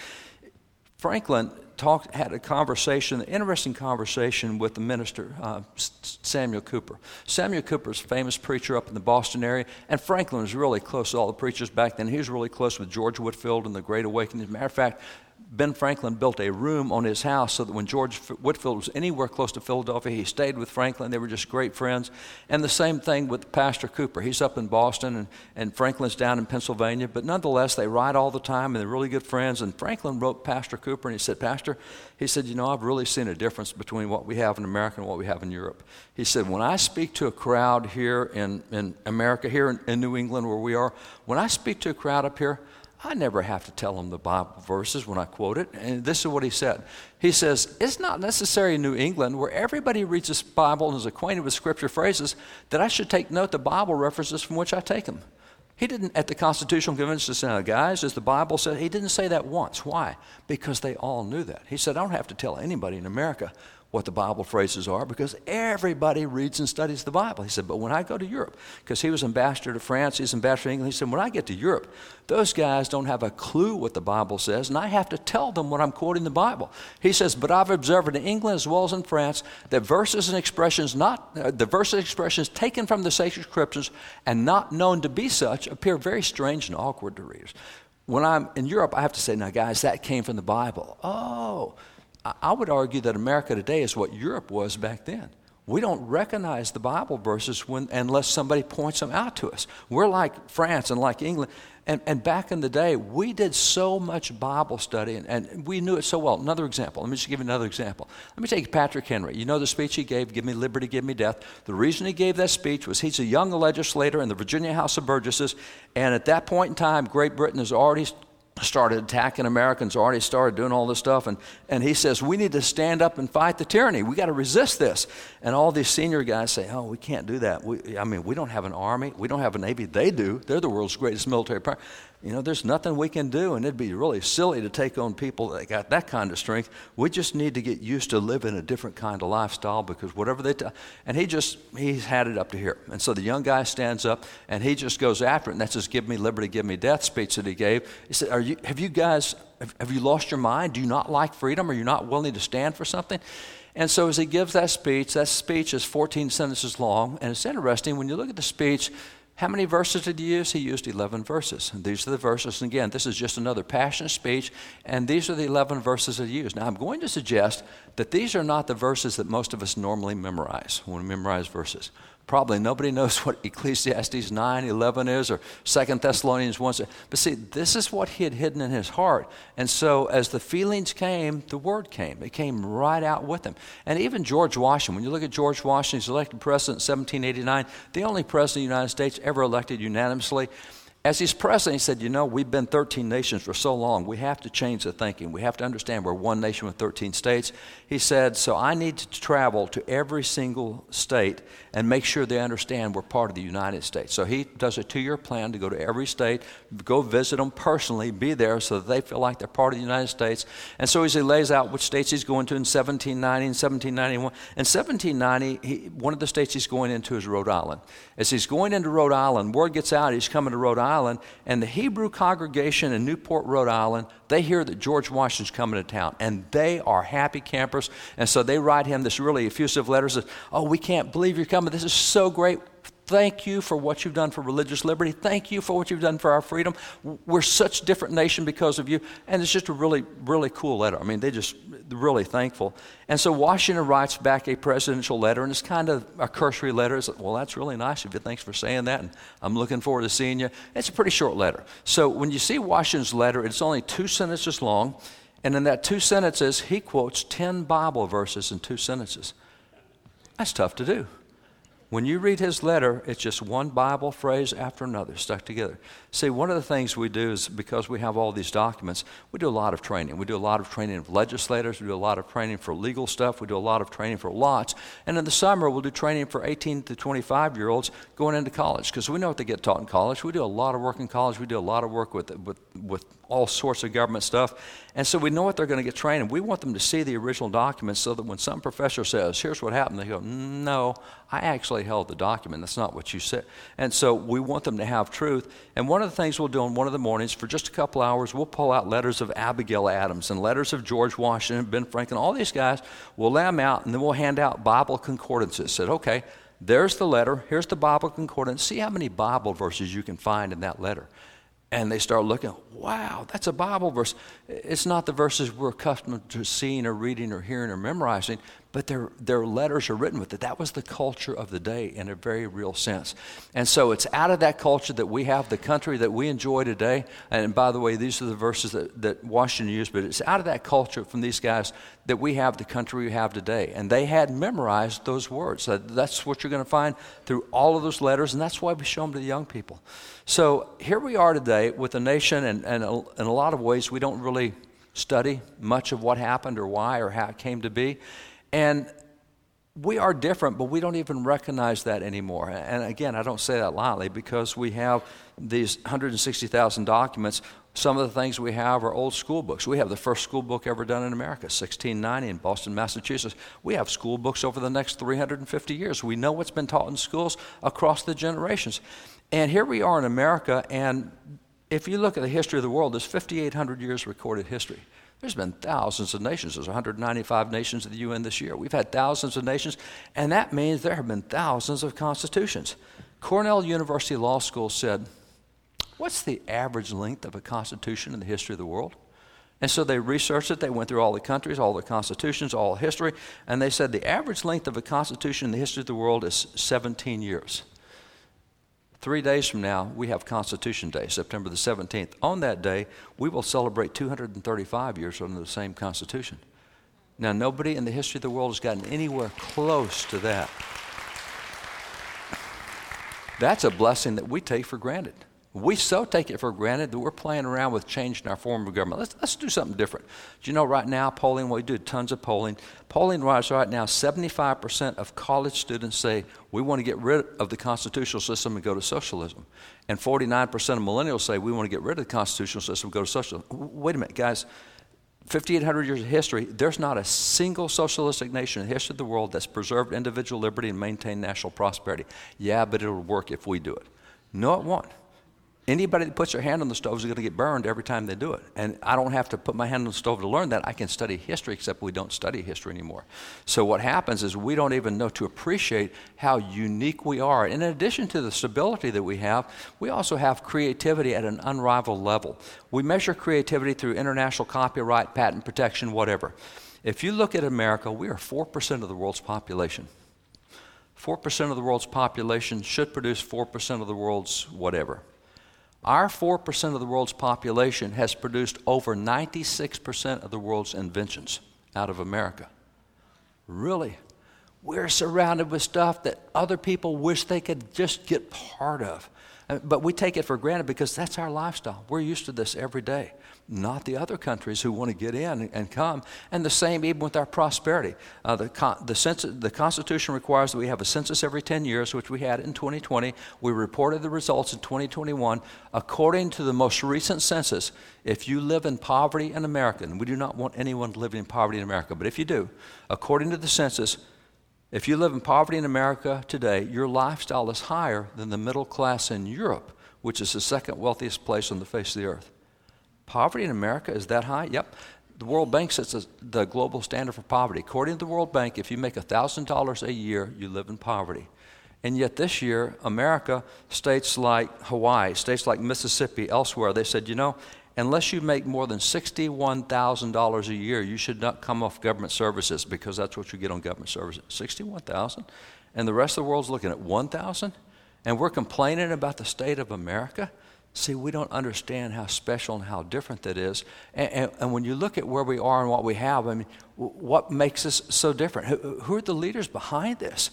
Franklin talked, had a conversation, an interesting conversation with the minister, uh, Samuel Cooper. Samuel Cooper is a famous preacher up in the Boston area, and Franklin was really close to all the preachers back then. He was really close with George Whitefield and the Great Awakening. As a matter of fact, Ben Franklin built a room on his house so that when George Whitefield was anywhere close to Philadelphia, he stayed with Franklin. They were just great friends. And the same thing with Pastor Cooper. He's up in Boston and, and Franklin's down in Pennsylvania, but nonetheless, they ride all the time and they're really good friends. And Franklin wrote Pastor Cooper and he said, Pastor, he said, You know, I've really seen a difference between what we have in America and what we have in Europe. He said, When I speak to a crowd here in, in America, here in, in New England where we are, when I speak to a crowd up here, I never have to tell him the Bible verses when I quote it. And this is what he said. He says, It's not necessary in New England, where everybody reads this Bible and is acquainted with scripture phrases, that I should take note the Bible references from which I take them. He didn't, at the Constitutional Convention, say, guys, as the Bible said, he didn't say that once. Why? Because they all knew that. He said, I don't have to tell anybody in America what the Bible phrases are because everybody reads and studies the Bible. He said, but when I go to Europe, because he was ambassador to France, he's ambassador to England, he said, when I get to Europe, those guys don't have a clue what the Bible says, and I have to tell them what I'm quoting the Bible. He says, but I've observed in England as well as in France that verses and expressions not, uh, the verses and expressions taken from the sacred scriptures and not known to be such appear very strange and awkward to readers. When I'm in Europe, I have to say, now guys, that came from the Bible. Oh, I would argue that America today is what Europe was back then. We don't recognize the Bible verses when, unless somebody points them out to us. We're like France and like England. And, and back in the day, we did so much Bible study and, and we knew it so well. Another example, let me just give you another example. Let me take Patrick Henry. You know the speech he gave, Give Me Liberty, Give Me Death. The reason he gave that speech was he's a young legislator in the Virginia House of Burgesses. And at that point in time, Great Britain has already started attacking Americans, already started doing all this stuff. And, and he says, We need to stand up and fight the tyranny. We got to resist this. And all these senior guys say, Oh, we can't do that. We, I mean, we don't have an army, we don't have a navy. They do. They're the world's greatest military power you know, there's nothing we can do, and it'd be really silly to take on people that got that kind of strength. We just need to get used to living a different kind of lifestyle because whatever they tell, and he just, he's had it up to here. And so the young guy stands up and he just goes after it, and that's his give me liberty, give me death speech that he gave. He said, Are you, Have you guys, have, have you lost your mind? Do you not like freedom? Are you not willing to stand for something? And so as he gives that speech, that speech is 14 sentences long, and it's interesting when you look at the speech, how many verses did he use? He used 11 verses. And these are the verses. And again, this is just another passionate speech. And these are the 11 verses that he used. Now, I'm going to suggest that these are not the verses that most of us normally memorize when we memorize verses. Probably nobody knows what Ecclesiastes 9 11 is or 2 Thessalonians 1. But see, this is what he had hidden in his heart. And so as the feelings came, the word came. It came right out with him. And even George Washington, when you look at George Washington, he's elected president in 1789, the only president of the United States ever elected unanimously. As he's president, he said, You know, we've been 13 nations for so long. We have to change the thinking. We have to understand we're one nation with 13 states. He said, So I need to travel to every single state and make sure they understand we're part of the United States. So he does a two year plan to go to every state, go visit them personally, be there so that they feel like they're part of the United States. And so he lays out which states he's going to in 1790 and 1791, in 1790, he, one of the states he's going into is Rhode Island. As he's going into Rhode Island, word gets out he's coming to Rhode Island. Island, and the Hebrew congregation in Newport, Rhode Island, they hear that George Washington's coming to town, and they are happy campers. And so they write him this really effusive letter says, Oh, we can't believe you're coming. This is so great. Thank you for what you've done for religious liberty. Thank you for what you've done for our freedom. We're such a different nation because of you. And it's just a really, really cool letter. I mean, they're just really thankful. And so Washington writes back a presidential letter, and it's kind of a cursory letter. It's like, well, that's really nice of you. Thanks for saying that, and I'm looking forward to seeing you. It's a pretty short letter. So when you see Washington's letter, it's only two sentences long, and in that two sentences, he quotes 10 Bible verses in two sentences. That's tough to do. When you read his letter, it's just one Bible phrase after another stuck together. See, one of the things we do is because we have all these documents, we do a lot of training. We do a lot of training of legislators, we do a lot of training for legal stuff, we do a lot of training for lots. And in the summer, we'll do training for 18 to 25 year olds going into college because we know what they get taught in college. We do a lot of work in college, we do a lot of work with, with, with all sorts of government stuff. And so we know what they're going to get trained and We want them to see the original documents so that when some professor says, here's what happened, they go, no, I actually held the document. That's not what you said. And so we want them to have truth. And one of the things we'll do on one of the mornings, for just a couple hours, we'll pull out letters of Abigail Adams and letters of George Washington, Ben Franklin, all these guys. We'll lay them out, and then we'll hand out Bible concordances. Said, okay, there's the letter. Here's the Bible concordance. See how many Bible verses you can find in that letter and they start looking, wow, that's a Bible verse. It's not the verses we're accustomed to seeing or reading or hearing or memorizing, but their, their letters are written with it. That was the culture of the day in a very real sense. And so it's out of that culture that we have the country that we enjoy today. And by the way, these are the verses that, that Washington used, but it's out of that culture from these guys that we have the country we have today. And they had memorized those words. That's what you're going to find through all of those letters, and that's why we show them to the young people. So here we are today with a nation, and, and in a lot of ways, we don't really study much of what happened or why or how it came to be. And we are different, but we don't even recognize that anymore. And again, I don't say that lightly because we have these 160,000 documents. Some of the things we have are old school books. We have the first school book ever done in America, 1690 in Boston, Massachusetts. We have school books over the next 350 years. We know what's been taught in schools across the generations. And here we are in America, and if you look at the history of the world, there's 5,800 years recorded history. There's been thousands of nations. There's 195 nations at the UN this year. We've had thousands of nations, and that means there have been thousands of constitutions. Cornell University Law School said, What's the average length of a constitution in the history of the world? And so they researched it. They went through all the countries, all the constitutions, all history, and they said the average length of a constitution in the history of the world is 17 years. Three days from now, we have Constitution Day, September the 17th. On that day, we will celebrate 235 years under the same Constitution. Now, nobody in the history of the world has gotten anywhere close to that. That's a blessing that we take for granted. We so take it for granted that we're playing around with changing our form of government. Let's, let's do something different. Do you know right now, polling, we do tons of polling. Polling wise, right now, 75% of college students say we want to get rid of the constitutional system and go to socialism. And 49% of millennials say we want to get rid of the constitutional system and go to socialism. Wait a minute, guys. 5,800 years of history, there's not a single socialistic nation in the history of the world that's preserved individual liberty and maintained national prosperity. Yeah, but it'll work if we do it. No, it won't. Anybody that puts their hand on the stove is going to get burned every time they do it. And I don't have to put my hand on the stove to learn that. I can study history, except we don't study history anymore. So what happens is we don't even know to appreciate how unique we are. And in addition to the stability that we have, we also have creativity at an unrivaled level. We measure creativity through international copyright, patent protection, whatever. If you look at America, we are 4% of the world's population. 4% of the world's population should produce 4% of the world's whatever. Our 4% of the world's population has produced over 96% of the world's inventions out of America. Really? We're surrounded with stuff that other people wish they could just get part of. Uh, but we take it for granted because that's our lifestyle. We're used to this every day not the other countries who want to get in and come. And the same even with our prosperity. Uh, the, con- the, census, the Constitution requires that we have a census every 10 years, which we had in 2020. We reported the results in 2021. According to the most recent census, if you live in poverty in America, and we do not want anyone living in poverty in America, but if you do, according to the census, if you live in poverty in America today, your lifestyle is higher than the middle class in Europe, which is the second wealthiest place on the face of the earth. Poverty in America is that high? Yep. The World Bank sets the global standard for poverty. According to the World Bank, if you make $1,000 a year, you live in poverty. And yet this year, America, states like Hawaii, states like Mississippi, elsewhere, they said, you know, unless you make more than $61,000 a year, you should not come off government services because that's what you get on government services. 61,000? And the rest of the world's looking at 1,000? And we're complaining about the state of America? See, we don't understand how special and how different that is. And, and, and, when you look at where we are and what we have, I mean, what makes us so different? Who, who are the leaders behind this?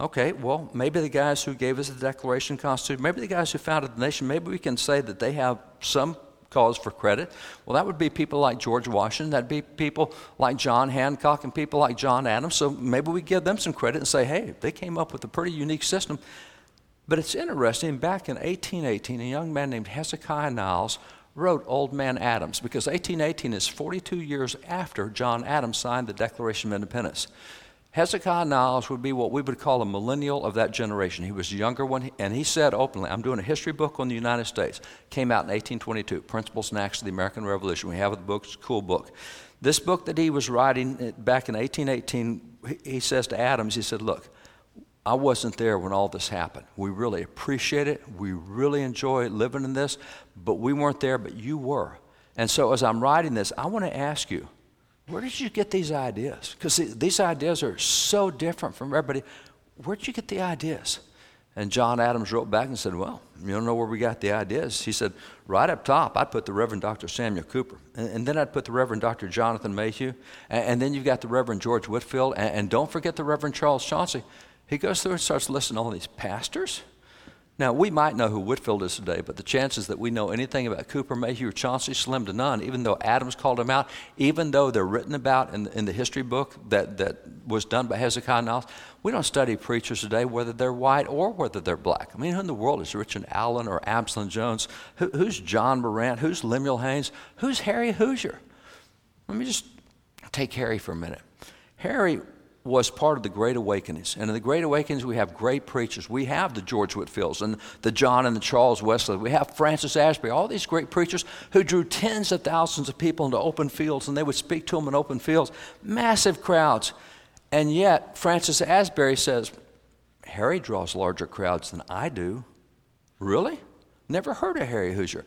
Okay, well, maybe the guys who gave us the Declaration of Constitution, maybe the guys who founded the nation, maybe we can say that they have some cause for credit. Well, that would be people like George Washington, that'd be people like John Hancock, and people like John Adams. So maybe we give them some credit and say, hey, they came up with a pretty unique system. But it's interesting, back in 1818, a young man named Hezekiah Niles wrote Old Man Adams because 1818 is 42 years after John Adams signed the Declaration of Independence. Hezekiah Niles would be what we would call a millennial of that generation. He was younger he, and he said openly, I'm doing a history book on the United States. Came out in 1822, Principles and Acts of the American Revolution. We have the book, it's a cool book. This book that he was writing uh, back in 1818, he says to Adams, he said, Look, I wasn't there when all this happened. We really appreciate it. We really enjoy living in this, but we weren't there, but you were. And so as I'm writing this, I want to ask you, where did you get these ideas? Because these ideas are so different from everybody. Where did you get the ideas? And John Adams wrote back and said, Well, you don't know where we got the ideas. He said, Right up top, I'd put the Reverend Dr. Samuel Cooper. And, and then I'd put the Reverend Dr. Jonathan Mayhew. And, and, then you've got the Reverend George Whitefield. And, and don't forget the Reverend Charles Chauncy. He goes through and starts listing all these pastors now, we might know who Whitefield is today, but the chances that we know anything about Cooper, Mayhew, or Chauncy slim to none, even though Adams called them out, even though they're written about in, in the history book that, that was done by Hezekiah Niles. We don't study preachers today whether they're white or whether they're black. I mean, who in the world is Richard Allen or Absalom Jones? Who, who's John Marrant? Who's Lemuel Haynes? Who's Harry Hoosier? Let me just take Harry for a minute. Harry was part of the Great Awakenings. And in the Great Awakenings, we have great preachers. We have the George Whitefields and the John and the Charles Wesley. We have Francis Asbury, all these great preachers who drew tens of thousands of people into open fields, and they would speak to them in open fields, massive crowds. And yet, Francis Asbury says, Harry draws larger crowds than I do. Really? Never heard of Harry Hoosier.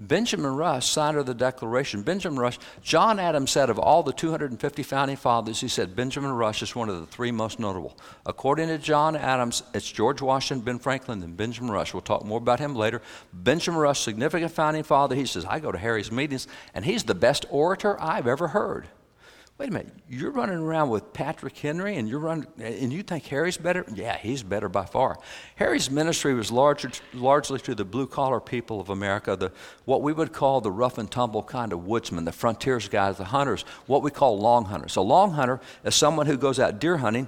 Benjamin Rush, signer of the Declaration, Benjamin Rush, John Adams said of all the 250 founding fathers, he said Benjamin Rush is one of the three most notable. According to John Adams, it's George Washington, Ben Franklin, and Benjamin Rush. We'll talk more about him later. Benjamin Rush, significant founding father, he says, I go to Harry's meetings, and he's the best orator I've ever heard. Wait a minute, you're running around with Patrick Henry and you're running, and you think Harry's better? Yeah, he's better by far. Harry's ministry was larger, largely to the blue collar people of America, the, what we would call the rough and tumble kind of woodsmen, the frontiers guys, the hunters, what we call long hunters. A long hunter is someone who goes out deer hunting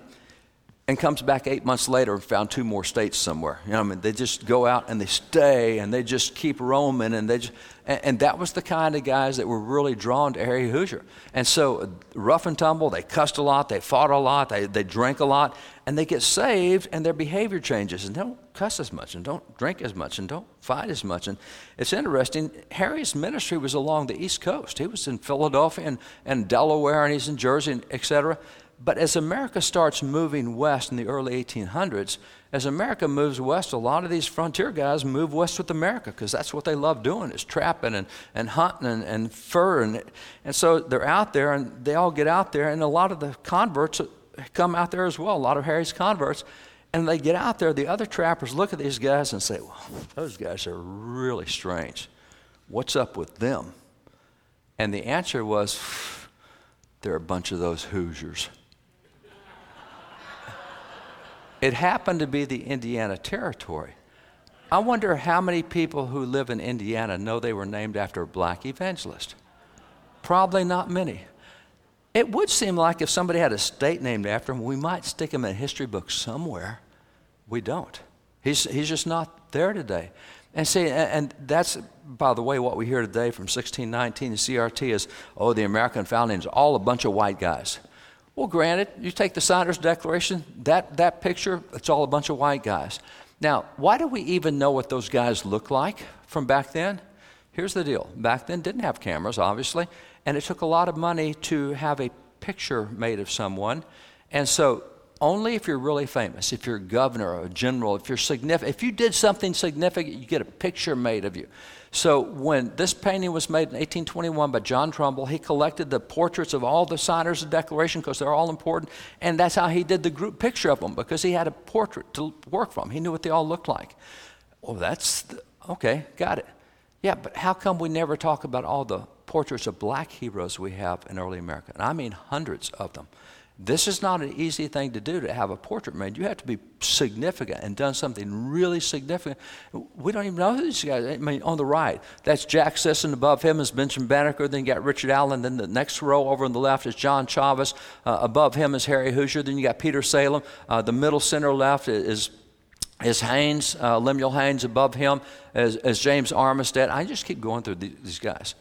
and comes back eight months later and found two more states somewhere. You know, I mean, they just go out and they stay and they just keep roaming and they just, and, and, that was the kind of guys that were really drawn to Harry Hoosier. And so, uh, rough and tumble, they cussed a lot, they fought a lot, they, they drank a lot, and they get saved and their behavior changes and they don't cuss as much and don't drink as much and don't fight as much. And it's interesting, Harry's ministry was along the East Coast. He was in Philadelphia and, and Delaware and he's in Jersey, and et cetera. But as America starts moving west in the early 1800s, as America moves west, a lot of these frontier guys move west with America because that's what they love doing is trapping and, and hunting and, and fur. And, and so they're out there and they all get out there. And a lot of the converts come out there as well, a lot of Harry's converts. And they get out there, the other trappers look at these guys and say, well, those guys are really strange. What's up with them? And the answer was, they're a bunch of those Hoosiers. It happened to be the Indiana Territory. I wonder how many people who live in Indiana know they were named after a black evangelist. Probably not many. It would seem like if somebody had a state named after him, we might stick him in a history book somewhere. We don't. He's, he's just not there today. And see, and that's, by the way, what we hear today from 1619 CRT is, oh, the American founding is all a bunch of white guys. Well, granted, you take the Signers Declaration, that, that picture, it's all a bunch of white guys. Now, why do we even know what those guys look like from back then? Here's the deal back then, didn't have cameras, obviously, and it took a lot of money to have a picture made of someone. And so, only if you're really famous, if you're a governor or a general, if you're significant, if you did something significant, you get a picture made of you. So when this painting was made in 1821 by John Trumbull, he collected the portraits of all the signers of the Declaration because they're all important, and that's how he did the group picture of them because he had a portrait to work from. He knew what they all looked like. Well, that's the, okay, got it. Yeah, but how come we never talk about all the portraits of black heroes we have in early America? And I mean hundreds of them. This is not an easy thing to do to have a portrait made. You have to be significant and done something really significant. We don't even know who these guys. I mean, on the right, that's Jack Sisson. Above him is Benjamin Banneker. Then you got Richard Allen. Then the next row over on the left is John Chavis. Uh, above him is Harry Hoosier. Then you got Peter Salem. Uh, the middle center left is is Haynes, uh, Lemuel Haynes above him, as, as James Armistead. I just keep going through these, these guys.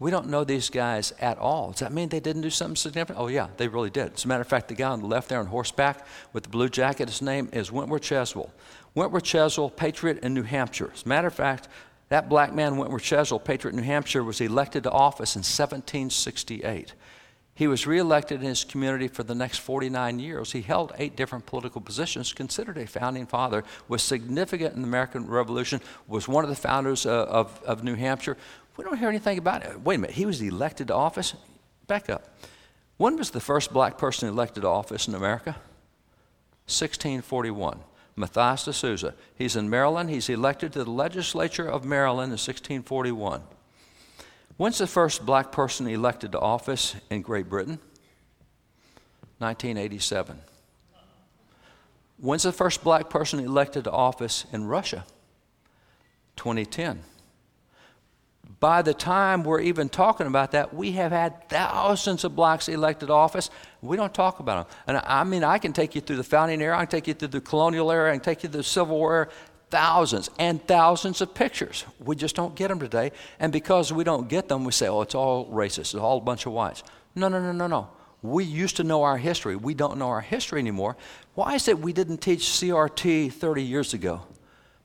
We don't know these guys at all. Does that mean they didn't do something significant? Oh, yeah, they really did. As a matter of fact, the guy on the left there on horseback with the blue jacket, his name is Wentworth Cheswell. Wentworth Cheswell, patriot in New Hampshire. As a matter of fact, that black man, Wentworth Cheswell, patriot in New Hampshire, was elected to office in 1768. He was reelected in his community for the next 49 years. He held eight different political positions, considered a founding father, was significant in the American Revolution, was one of the founders uh, of, of New Hampshire. We don't hear anything about it. Wait a minute, he was elected to office? Back up. When was the first black person elected to office in America? 1641. Matthias de Souza. He's in Maryland. He's elected to the legislature of Maryland in 1641. When's the first black person elected to office in Great Britain? 1987. When's the first black person elected to office in Russia? 2010 by the time we're even talking about that, we have had thousands of blacks elected office. We don't talk about them. And I mean, I can take you through the founding era, I can take you through the colonial era, I can take you through the Civil War thousands and thousands of pictures. We just don't get them today. And because we don't get them, we say, oh, it's all racist, it's all a bunch of whites. No, no, no, no, no. We used to know our history. We don't know our history anymore. Why is it we didn't teach CRT 30 years ago?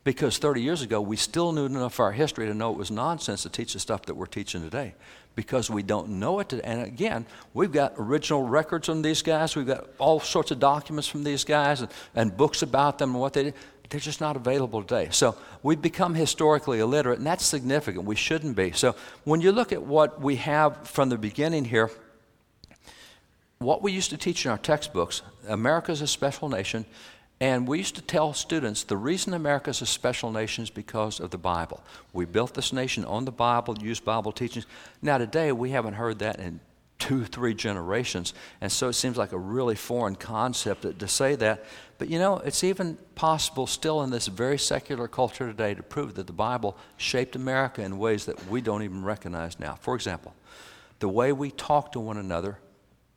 Because 30 years ago, we still knew enough of our history to know it was nonsense to teach the stuff that we're teaching today. Because we don't know it. And again, we've got original records on these guys. We've got all sorts of documents from these guys and, and books about them and what they did. They're just not available today. So we've become historically illiterate, and that's significant. We shouldn't be. So when you look at what we have from the beginning here, what we used to teach in our textbooks, America's a special nation, and we used to tell students the reason America is a special nation is because of the Bible. We built this nation on the Bible, used Bible teachings. Now, today, we haven't heard that in two, three generations. And so it seems like a really foreign concept to, to say that. But you know, it's even possible still in this very secular culture today to prove that the Bible shaped America in ways that we don't even recognize now. For example, the way we talk to one another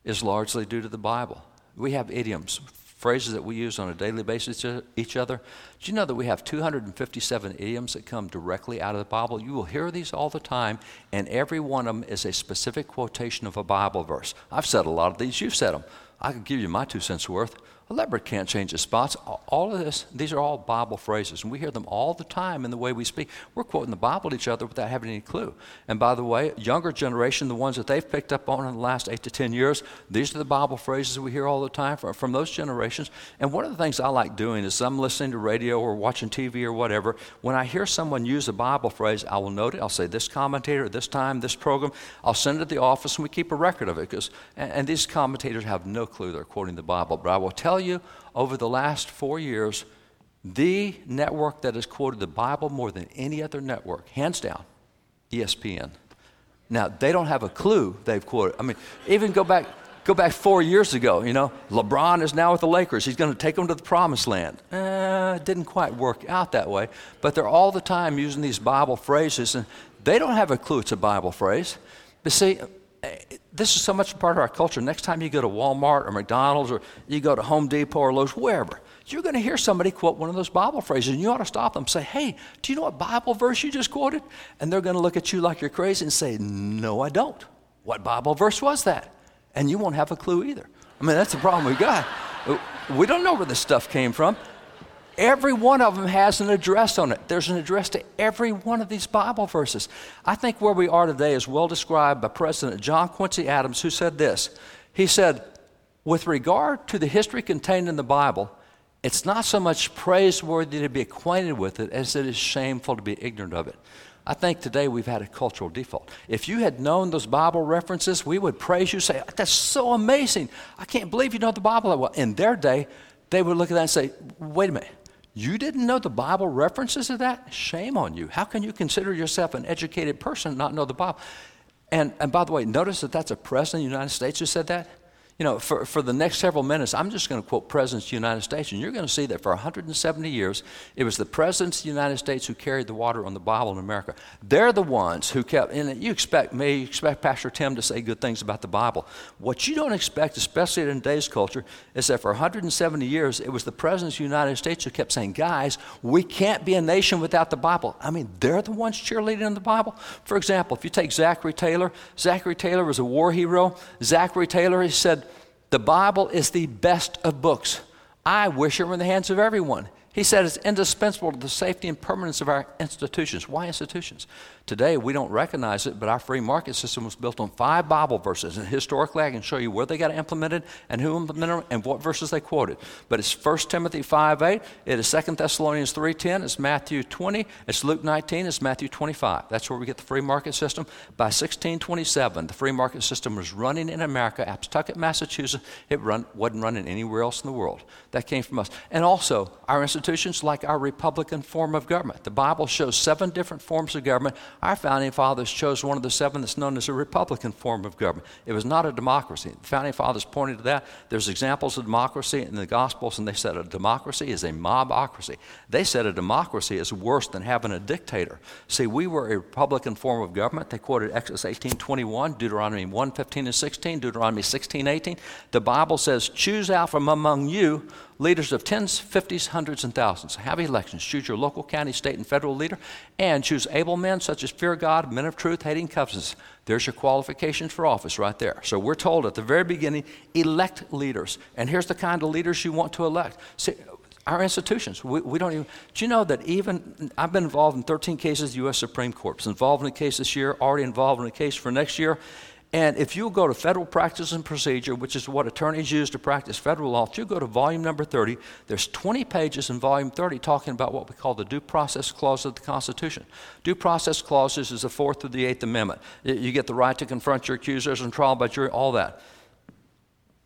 is largely due to the Bible. We have idioms, phrases that we use on a daily basis to each other. Do you know that we have 257 idioms that come directly out of the Bible? You will hear these all the time, and every one of them is a specific quotation of a Bible verse. I've said a lot of these, you've said them. I can give you my two cents worth. A leopard can't change its spots. All of this, these are all Bible phrases, and we hear them all the time in the way we speak. We're quoting the Bible to each other without having any clue. And by the way, younger generation, the ones that they've picked up on in the last eight to ten years, these are the Bible phrases we hear all the time from, from those generations. And one of the things I like doing is I'm listening to radio or watching TV or whatever. When I hear someone use a Bible phrase, I will note it. I'll say this commentator, this time, this program. I'll send it to the office, and we keep a record of it. Because and, and these commentators have no clue they're quoting the Bible. But I will tell tell you, over the last four years, the network that has quoted the Bible more than any other network, hands down, ESPN. Now, they don't have a clue they've quoted. I mean, even go back, go back four years ago, you know, LeBron is now with the Lakers. He's going to take them to the promised land. Eh, it didn't quite work out that way. But they're all the time using these Bible phrases, and they don't have a clue it's a Bible phrase. But see, this is so much part of our culture. Next time you go to Walmart or McDonald's or you go to Home Depot or Lowe's, wherever, you're going to hear somebody quote one of those Bible phrases, and you ought to stop them and say, Hey, do you know what Bible verse you just quoted? And they're going to look at you like you're crazy and say, No, I don't. What Bible verse was that? And you won't have a clue either. I mean, that's the problem we've got. We don't know where this stuff came from. Every one of them has an address on it. There's an address to every one of these Bible verses. I think where we are today is well described by President John Quincy Adams, who said this. He said, With regard to the history contained in the Bible, it's not so much praiseworthy to be acquainted with it as it is shameful to be ignorant of it. I think today we've had a cultural default. If you had known those Bible references, we would praise you, say, That's so amazing. I can't believe you know the Bible that well. In their day, they would look at that and say, Wait a minute. You didn't know the Bible references to that? Shame on you. How can you consider yourself an educated person and not know the Bible? And, and by the way, notice that that's a president of the United States who said that. You know, for, for the next several minutes, I'm just going to quote Presidents of the United States, and you're going to see that for 170 years, it was the Presidents of the United States who carried the water on the Bible in America. They're the ones who kept, and you expect me, you expect Pastor Tim to say good things about the Bible. What you don't expect, especially in today's culture, is that for 170 years, it was the Presidents of the United States who kept saying, guys, we can't be a nation without the Bible. I mean, they're the ones cheerleading in the Bible. For example, if you take Zachary Taylor, Zachary Taylor was a war hero. Zachary Taylor, he said, the Bible is the best of books. I wish it were in the hands of everyone. He said it's indispensable to the safety and permanence of our institutions. Why institutions? Today, we don't recognize it, but our free market system was built on five Bible verses. And historically, I can show you where they got implemented and who implemented them and what verses they quoted. But it's 1 Timothy 5 8, it is 2 Thessalonians 3 10, it's Matthew 20, it's Luke 19, it's Matthew 25. That's where we get the free market system. By 1627, the free market system was running in America, Aptucxet, Massachusetts. It run, wasn't running anywhere else in the world. That came from us. And also, our institutions, like our Republican form of government. The Bible shows seven different forms of government. Our founding fathers chose one of the seven that's known as a Republican form of government. It was not a democracy. The founding fathers pointed to that. There's examples of democracy in the Gospels, and they said a democracy is a mobocracy. They said a democracy is worse than having a dictator. See, we were a Republican form of government. They quoted Exodus 18:21, Deuteronomy 1:15 and 16, Deuteronomy 16:18. The Bible says, "Choose out from among you leaders of tens, fifties, hundreds, and thousands. Have elections. Choose your local, county, state, and federal leader, and choose able men such as fear God, men of truth, hating covetousness. There's your qualifications for office right there. So we're told at the very beginning, elect leaders. And here's the kind of leaders you want to elect. See, our institutions, we, we don't even, do you know that even, I've been involved in 13 cases, the U.S. Supreme Court, involved in a case this year, already involved in a case for next year. And if you go to federal practice and procedure, which is what attorneys use to practice federal law, if you go to volume number 30, there's 20 pages in volume 30 talking about what we call the due process clause of the Constitution. Due process clauses is the Fourth through the Eighth Amendment. You get the right to confront your accusers and trial by jury, all that.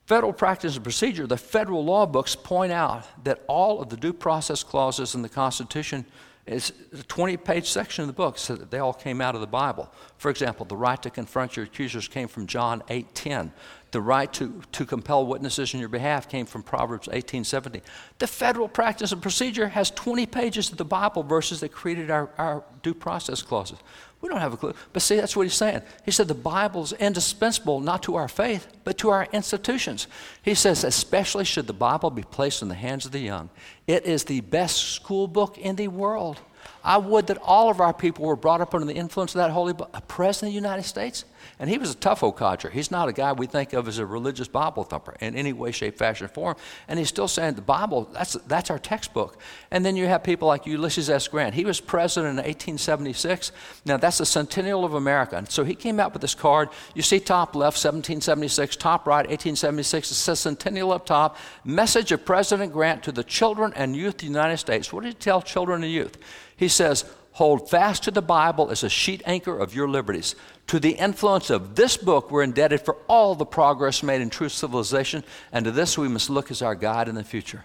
Federal practice and procedure, the federal law books point out that all of the due process clauses in the Constitution it's a 20 page section of the book so that they all came out of the Bible. For example, the right to confront your accusers came from John 8 10. The right to, to compel witnesses in your behalf came from Proverbs 18 17. The federal practice and procedure has 20 pages of the Bible verses that created our, our due process clauses. We don't have a clue. But see, that's what he's saying. He said the Bible is indispensable not to our faith, but to our institutions. He says, especially should the Bible be placed in the hands of the young. It is the best school book in the world. I would that all of our people were brought up under the influence of that holy book. A president of the United States? And he was a tough old codger. He's not a guy we think of as a religious Bible thumper in any way, shape, fashion, or form. And he's still saying the Bible, that's, that's our textbook. And then you have people like Ulysses S. Grant. He was president in 1876. Now, that's the centennial of America. And so he came out with this card. You see top left, 1776, top right, 1876. It says centennial up top. Message of President Grant to the children and youth of the United States. What did he tell children and youth? He says, Hold fast to the Bible as a sheet anchor of your liberties. To the influence of this book, we're indebted for all the progress made in true civilization, and to this we must look as our guide in the future.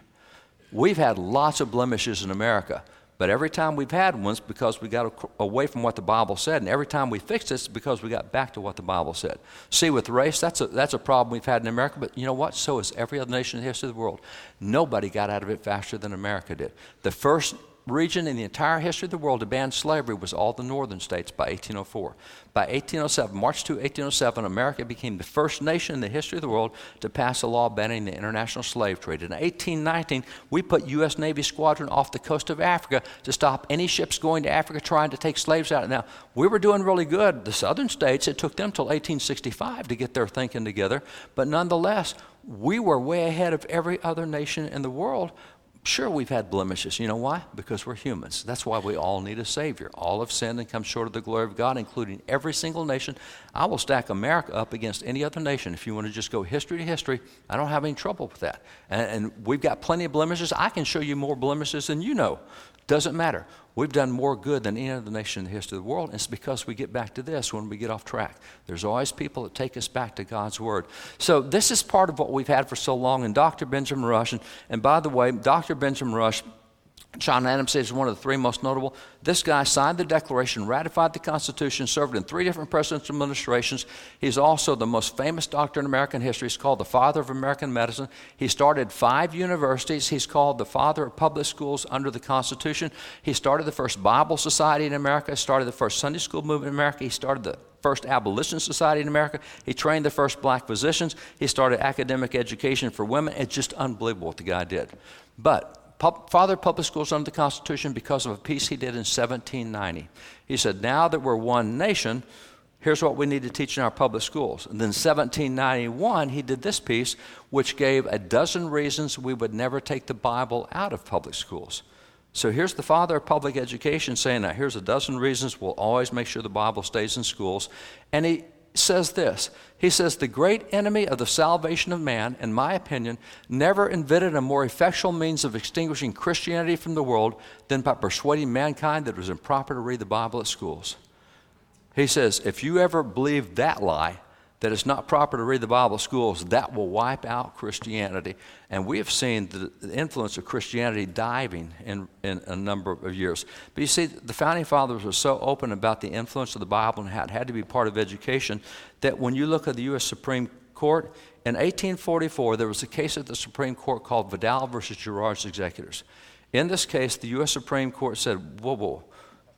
We've had lots of blemishes in America, but every time we've had ones because we got away from what the Bible said, and every time we fixed it, it's because we got back to what the Bible said. See, with race, that's a, that's a problem we've had in America, but you know what? So is every other nation in the history of the world. Nobody got out of it faster than America did. The first region in the entire history of the world to ban slavery was all the northern states by 1804. By 1807, March 2, 1807, America became the first nation in the history of the world to pass a law banning the international slave trade. In 1819, we put U.S. Navy squadron off the coast of Africa to stop any ships going to Africa trying to take slaves out. Now, we were doing really good. The southern states, it took them till 1865 to get their thinking together, but nonetheless, we were way ahead of every other nation in the world Sure, we've had blemishes. You know why? Because we're humans. That's why we all need a Savior. All have sinned and come short of the glory of God, including every single nation. I will stack America up against any other nation. If you want to just go history to history, I don't have any trouble with that. And, and we've got plenty of blemishes. I can show you more blemishes than you know. Doesn't matter. We've done more good than any other nation in the history of the world. And it's because we get back to this when we get off track. There's always people that take us back to God's Word. So this is part of what we've had for so long. And Dr. Benjamin Rush, and, and by the way, Dr. Benjamin Rush John Adams says one of the three most notable. This guy signed the Declaration, ratified the Constitution, served in three different presidential administrations. He's also the most famous doctor in American history. He's called the father of American medicine. He started five universities. He's called the father of public schools under the Constitution. He started the first Bible Society in America, He started the first Sunday school movement in America. He started the first abolition society in America. He trained the first black physicians. He started academic education for women. It's just unbelievable what the guy did. But father public schools under the Constitution because of a piece he did in 1790. He said, Now that we're one nation, here's what we need to teach in our public schools. And then 1791, he did this piece, which gave a dozen reasons we would never take the Bible out of public schools. So here's the father of public education saying, Now here's a dozen reasons we'll always make sure the Bible stays in schools. And he says this He says, The great enemy of the salvation of man, in my opinion, never invented a more effectual means of extinguishing Christianity from the world than by persuading mankind that it was improper to read the Bible at schools. He says, If you ever believe that lie, that it's not proper to read the Bible schools, that will wipe out Christianity. And we have seen the influence of Christianity diving in, in a number of years. But you see, the founding fathers were so open about the influence of the Bible and how it had to be part of education that when you look at the U.S. Supreme Court, in 1844, there was a case at the Supreme Court called Vidal versus Girard's Executors. In this case, the U.S. Supreme Court said, whoa, whoa,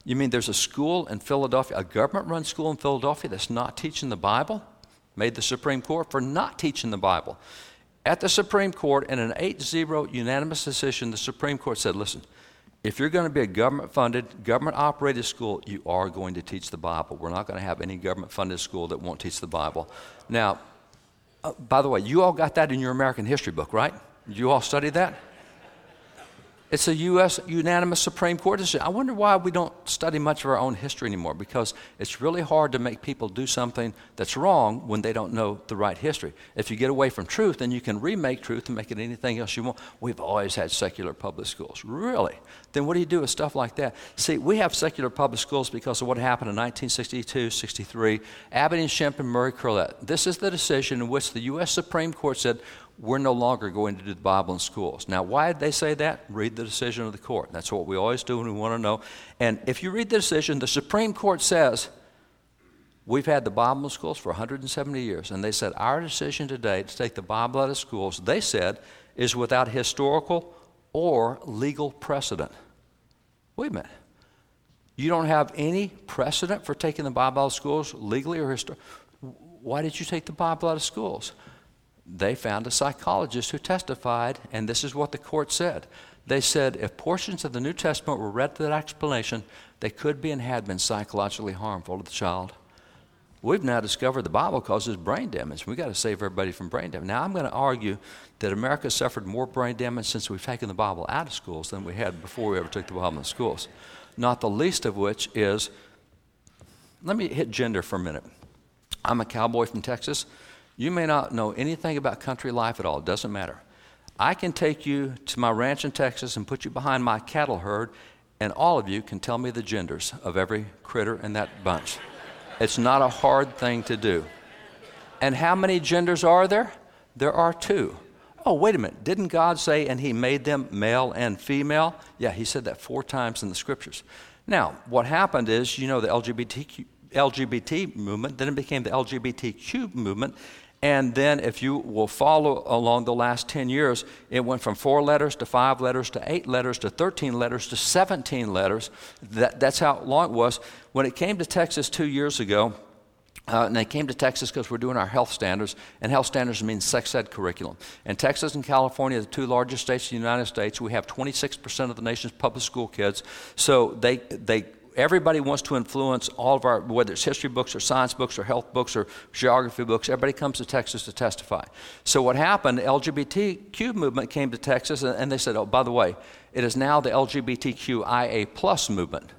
you mean there's a school in Philadelphia, a government run school in Philadelphia that's not teaching the Bible? Made the Supreme Court for not teaching the Bible. At the Supreme Court, in an 8 0 unanimous decision, the Supreme Court said, listen, if you're going to be a government funded, government operated school, you are going to teach the Bible. We're not going to have any government funded school that won't teach the Bible. Now, uh, by the way, you all got that in your American history book, right? You all studied that? It's a U.S. unanimous Supreme Court decision. I wonder why we don't study much of our own history anymore because it's really hard to make people do something that's wrong when they don't know the right history. If you get away from truth, then you can remake truth and make it anything else you want. We've always had secular public schools. Really? Then what do you do with stuff like that? See, we have secular public schools because of what happened in 1962, 63. Abbott and Schempp and Murray Curlett. This is the decision in which the U.S. Supreme Court said we're no longer going to do the Bible in schools. Now, why did they say that? Read the decision of the court. That's what we always do when we want to know. And if you read the decision, the Supreme Court says, We've had the Bible in schools for 170 years. And they said, Our decision today to take the Bible out of schools, they said, is without historical or legal precedent. Wait a minute. You don't have any precedent for taking the Bible out of schools legally or historically? Why did you take the Bible out of schools? They found a psychologist who testified, and this is what the court said. They said if portions of the New Testament were read to that explanation, they could be and had been psychologically harmful to the child. We've now discovered the Bible causes brain damage. We've got to save everybody from brain damage. Now, I'm going to argue that America suffered more brain damage since we've taken the Bible out of schools than we had before we ever took the Bible in schools. Not the least of which is let me hit gender for a minute. I'm a cowboy from Texas. You may not know anything about country life at all, it doesn't matter. I can take you to my ranch in Texas and put you behind my cattle herd, and all of you can tell me the genders of every critter in that bunch. It's not a hard thing to do. And how many genders are there? There are two. Oh, wait a minute. Didn't God say, and He made them male and female? Yeah, He said that four times in the scriptures. Now, what happened is, you know, the LGBTQ, LGBT movement, then it became the LGBTQ movement, and then, if you will follow along the last 10 years, it went from four letters to five letters to eight letters to 13 letters to 17 letters. That, that's how long it was. When it came to Texas two years ago, uh, and they came to Texas because we're doing our health standards, and health standards means sex ed curriculum. And Texas and California, the two largest states in the United States, we have 26% of the nation's public school kids. So they, they everybody wants to influence all of our, whether it's history books or science books or health books or geography books, everybody comes to Texas to testify. So what happened, the LGBTQ movement came to Texas and, and they said, oh, by the way, it is now the LGBTQIA plus movement.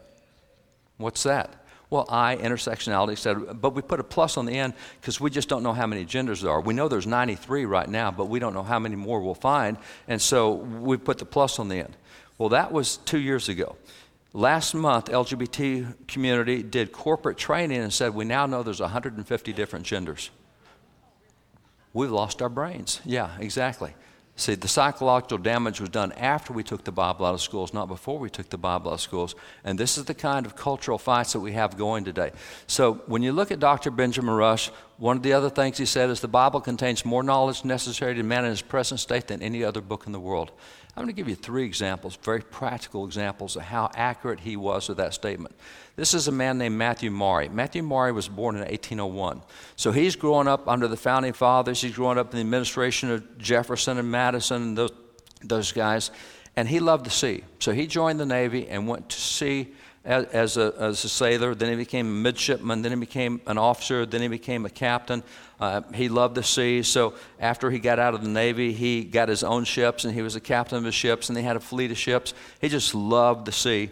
What's that? Well, I, intersectionality, said, but we put a plus on the end because we just don't know how many genders there are. We know there's 93 right now, but we don't know how many more we'll find, and so we put the plus on the end. Well, that was two years ago. Last month, LGBT community did corporate training and said we now know there's 150 different genders. We've lost our brains. Yeah, exactly. See, the psychological damage was done after we took the Bible out of schools, not before we took the Bible out of schools. And this is the kind of cultural fights that we have going today. So when you look at Dr. Benjamin Rush, one of the other things he said is the Bible contains more knowledge necessary to man in his present state than any other book in the world. I'm going to give you three examples, very practical examples of how accurate he was with that statement. This is a man named Matthew Maury. Matthew Maury was born in 1801. So he's growing up under the founding fathers. He's growing up in the administration of Jefferson and Madison and those, those guys. And he loved the sea. So he joined the Navy and went to sea as, a, as a sailor. Then he became a midshipman. Then he became an officer. Then he became a captain. Uh, he loved the sea. So after he got out of the Navy, he got his own ships and he was a captain of his ships and he had a fleet of ships. He just loved the sea.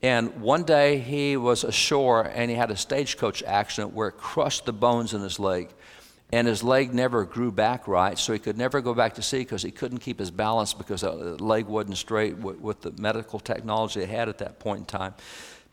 And one day he was ashore and he had a stagecoach accident where it crushed the bones in his leg. And his leg never grew back right, so he could never go back to sea because he couldn't keep his balance because uh, the leg wasn't straight with, with the medical technology they had at that point in time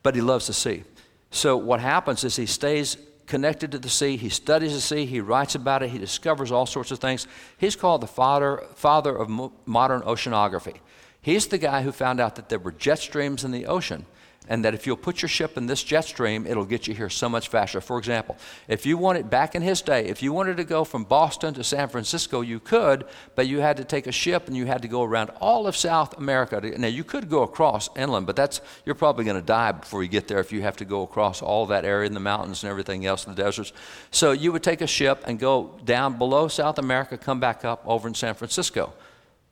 but he loves the sea. So what happens is he stays connected to the sea. He studies the sea. He writes about it. He discovers all sorts of things. He's called the father, father of modern oceanography. He's the guy who found out that there were jet streams in the ocean and that if you'll put your ship in this jet stream, it'll get you here so much faster. For example, if you wanted, back in his day, if you wanted to go from Boston to San Francisco, you could, but you had to take a ship and you had to go around all of South America. Now, you could go across inland, but that's, you're probably going to die before you get there if you have to go across all that area in the mountains and everything else in the deserts. So you would take a ship and go down below South America, come back up over in San Francisco.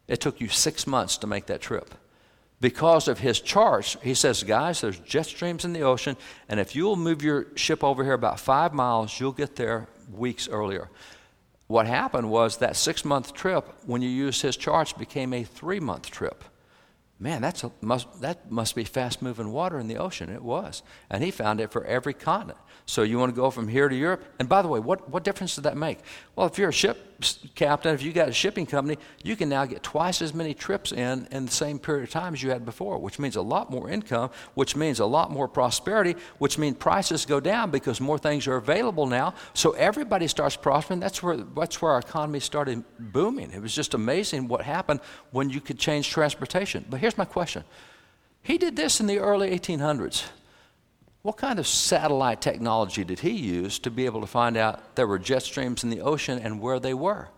It took you six months to make that trip because of his charts, he says, guys, there's jet streams in the ocean, and if you'll move your ship over here about five miles, you'll get there weeks earlier. What happened was that six month trip, when you used his charts, became a three month trip. Man, that's a, must, that must be fast moving water in the ocean. It was. And he found it for every continent. So you want to go from here to Europe? And by the way, what, what difference does that make? Well, if you're a ship captain, if you got a shipping company, you can now get twice as many trips in in the same period of time as you had before, which means a lot more income, which means a lot more prosperity, which means prices go down because more things are available now. So everybody starts prospering. That's where, that's where our economy started booming. It was just amazing what happened when you could change transportation. But here's my question. He did this in the early 1800s. What kind of satellite technology did he use to be able to find out there were jet streams in the ocean and where they were?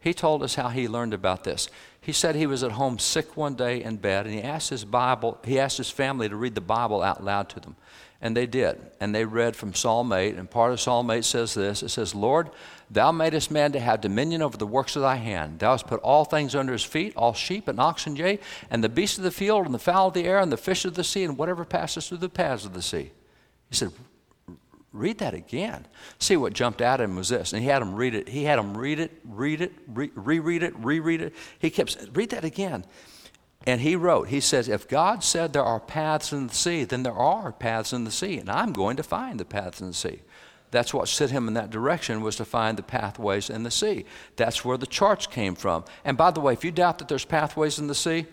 He told us how he learned about this. He said he was at home sick one day in bed and he asked his Bible, he asked his family to read the Bible out loud to them. And they did. And they read from Psalm 8. And part of Psalm 8 says this It says, Lord, thou madest man to have dominion over the works of thy hand. Thou hast put all things under his feet, all sheep and oxen, yea, and the beasts of the field, and the fowl of the air, and the fish of the sea, and whatever passes through the paths of the sea. He said, Read that again. See what jumped out at him was this. And he had him read it. He had him read it, read it, re- reread it, reread it. He kept read that again. And he wrote, he says, if God said there are paths in the sea, then there are paths in the sea, and I'm going to find the paths in the sea. That's what set him in that direction was to find the pathways in the sea. That's where the charts came from. And by the way, if you doubt that there's pathways in the sea,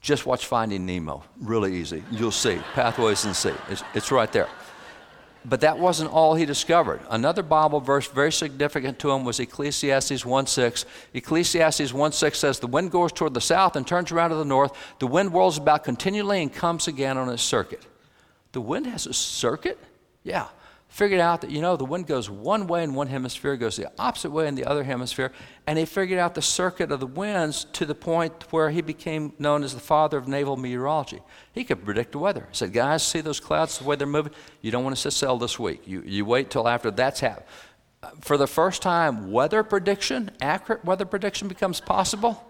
just watch Finding Nemo. Really easy. You'll see pathways in the sea. It's, it's right there. But that wasn't all he discovered. Another Bible verse very significant to him was Ecclesiastes 1:6. Ecclesiastes 1:6 says, "The wind goes toward the south and turns around to the north. The wind whirls about continually and comes again on its circuit." The wind has a circuit? Yeah figured out that, you know, the wind goes one way in one hemisphere, goes the opposite way in the other hemisphere, and he figured out the circuit of the winds to the point where he became known as the father of naval meteorology. He could predict the weather. He said, guys, see those clouds, the way they're moving? You don't want to sail this week. You, you wait till after that's happened. For the first time, weather prediction, accurate weather prediction becomes possible.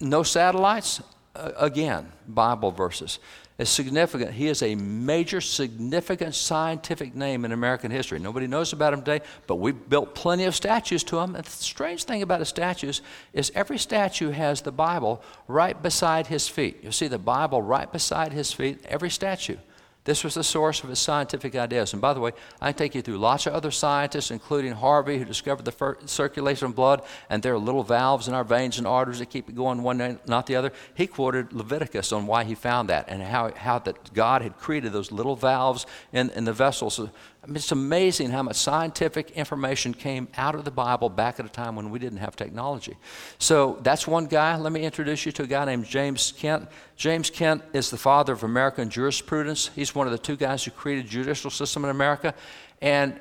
No satellites, again, Bible verses is significant. He is a major, significant scientific name in American history. Nobody knows about him today, but we've built plenty of statues to him. And the strange thing about the statues is every statue has the Bible right beside his feet. You see the Bible right beside his feet, every statue. This was the source of his scientific ideas. And by the way, I take you through lots of other scientists, including Harvey, who discovered the circulation of blood, and there are little valves in our veins and arteries that keep it going one way, not the other. He quoted Leviticus on why he found that and how, how that God had created those little valves in, in the vessels. I mean, it's amazing how much scientific information came out of the Bible back at a time when we didn't have technology. So that's one guy. Let me introduce you to a guy named James Kent. James Kent is the father of American jurisprudence. He's one of the two guys who created the judicial system in America. And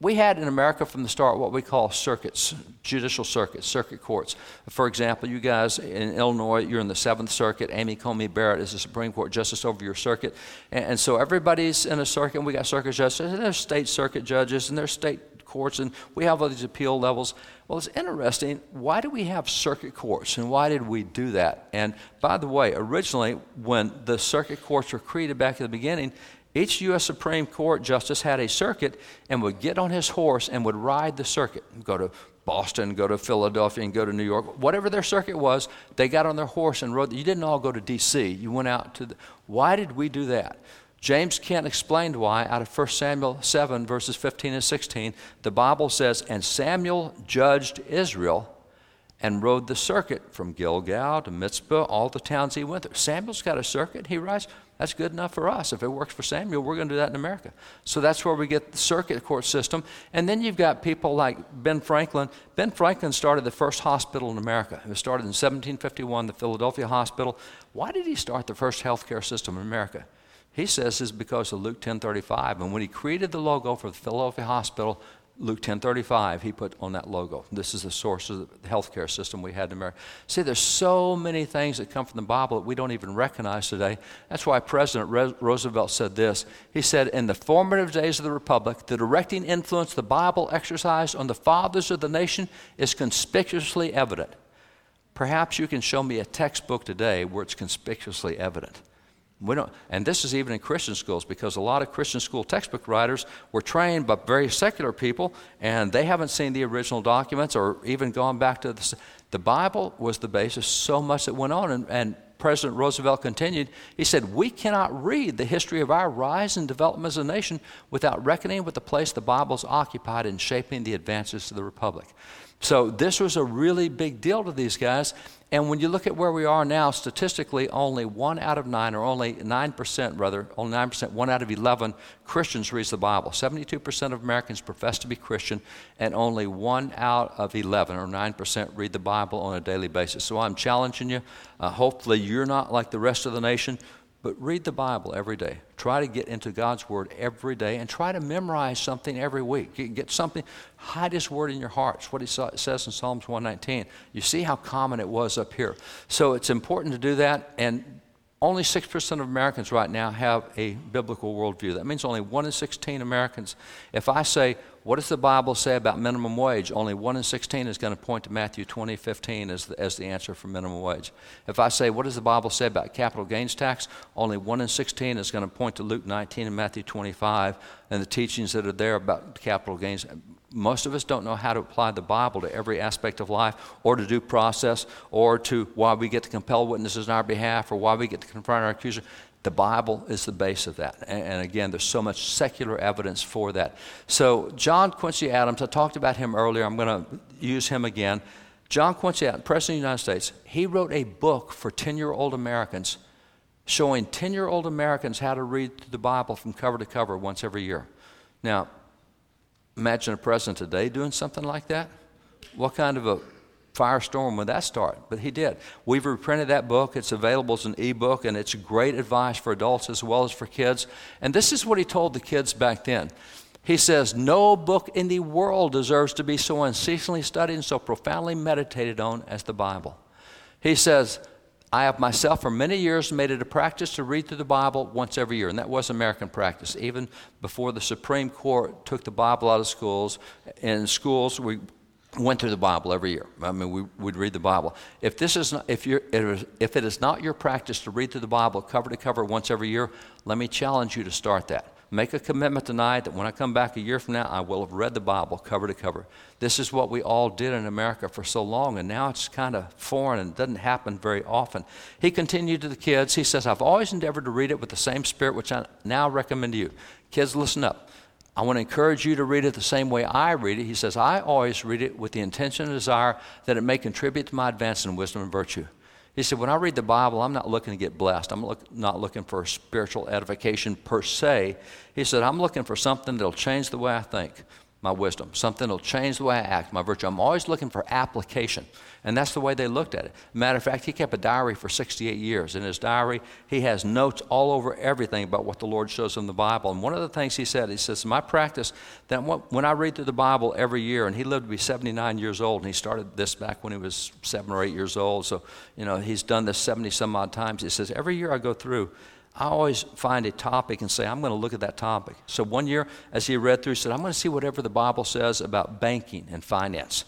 we had in America from the start what we call circuits, judicial circuits, circuit courts. For example, you guys in Illinois, you're in the Seventh Circuit. Amy Coney Barrett is the Supreme Court justice over your circuit. And, and so everybody's in a circuit, and we got circuit judges, and there's state circuit judges, and there's state courts, and we have all these appeal levels. Well, it's interesting. Why do we have circuit courts, and why did we do that? And by the way, originally, when the circuit courts were created back at the beginning, each U.S. Supreme Court justice had a circuit and would get on his horse and would ride the circuit. Go to Boston, go to Philadelphia, and go to New York. Whatever their circuit was, they got on their horse and rode. You didn't all go to D.C. You went out to the. Why did we do that? James Kent explained why out of 1 Samuel 7, verses 15 and 16. The Bible says, And Samuel judged Israel and rode the circuit from Gilgal to Mizpah, all the towns he went through. Samuel's got a circuit, he rides. That's good enough for us. If it works for Samuel, we're going to do that in America. So that's where we get the circuit court system. And then you've got people like Ben Franklin. Ben Franklin started the first hospital in America. It was started in 1751, the Philadelphia Hospital. Why did he start the first healthcare system in America? He says it's because of Luke 10:35. And when he created the logo for the Philadelphia Hospital, Luke 10:35, he put on that logo. This is the source of the healthcare system we had in America. See, there's so many things that come from the Bible that we don't even recognize today. That's why President Re- Roosevelt said this. He said, "In the formative days of the republic, the directing influence the Bible exercised on the fathers of the nation is conspicuously evident." Perhaps you can show me a textbook today where it's conspicuously evident. We don't, and this is even in Christian schools because a lot of Christian school textbook writers were trained by very secular people and they haven't seen the original documents or even gone back to the. The Bible was the basis, so much that went on. And, and President Roosevelt continued, he said, We cannot read the history of our rise and development as a nation without reckoning with the place the Bible's occupied in shaping the advances of the Republic. So this was a really big deal to these guys. And when you look at where we are now, statistically, only one out of nine, or only 9%, rather, only 9%, one out of 11 Christians reads the Bible. 72% of Americans profess to be Christian, and only one out of 11, or 9%, read the Bible on a daily basis. So I'm challenging you. Uh, hopefully, you're not like the rest of the nation. But read the Bible every day. Try to get into God's Word every day and try to memorize something every week. Get something, hide His Word in your hearts, what He says in Psalms 119. You see how common it was up here. So it's important to do that. And only 6% of Americans right now have a biblical worldview. That means only 1 in 16 Americans. If I say, what does the Bible say about minimum wage? Only 1 in 16 is going to point to Matthew 20, 15 as the, as the answer for minimum wage. If I say, what does the Bible say about capital gains tax? Only 1 in 16 is going to point to Luke 19 and Matthew 25 and the teachings that are there about capital gains. Most of us don't know how to apply the Bible to every aspect of life or to due process or to why we get to compel witnesses on our behalf or why we get to confront our accuser. The Bible is the base of that. And, and, again, there's so much secular evidence for that. So, John Quincy Adams, I talked about him earlier. I'm going to use him again. John Quincy Adams, President of the United States, he wrote a book for 10 year old Americans showing 10 year old Americans how to read the Bible from cover to cover once every year. Now, Imagine a president today doing something like that. What kind of a firestorm would that start? But he did. We've reprinted that book. It's available as an ebook, and it's great advice for adults as well as for kids. And this is what he told the kids back then. He says, No book in the world deserves to be so unceasingly studied and so profoundly meditated on as the Bible. He says, I have myself for many years made it a practice to read through the Bible once every year, and that was American practice. Even before the Supreme Court took the Bible out of schools, in schools we went through the Bible every year. I mean, we would read the Bible. If this is not, if you're, if it is not your practice to read through the Bible cover to cover once every year, let me challenge you to start that. Make a commitment tonight that when I come back a year from now, I will have read the Bible cover to cover. This is what we all did in America for so long, and now it's kind of foreign and doesn't happen very often. He continued to the kids. He says, I've always endeavored to read it with the same spirit which I now recommend to you. Kids, listen up. I want to encourage you to read it the same way I read it. He says, I always read it with the intention and desire that it may contribute to my advance in wisdom and virtue. He said, When I read the Bible, I'm not looking to get blessed. I'm look, not looking for spiritual edification per se. He said, I'm looking for something that'll change the way I think, my wisdom, something that'll change the way I act, my virtue. I'm always looking for application. And that's the way they looked at it. Matter of fact, he kept a diary for 68 years. In his diary, he has notes all over everything about what the Lord shows him in the Bible. And one of the things he said, he says, My practice, that when I read through the Bible every year, and he lived to be 79 years old, and he started this back when he was seven or eight years old. So, you know, he's done this 70 some odd times. He says, Every year I go through, I always find a topic and say, I'm going to look at that topic. So one year, as he read through, he said, I'm going to see whatever the Bible says about banking and finance.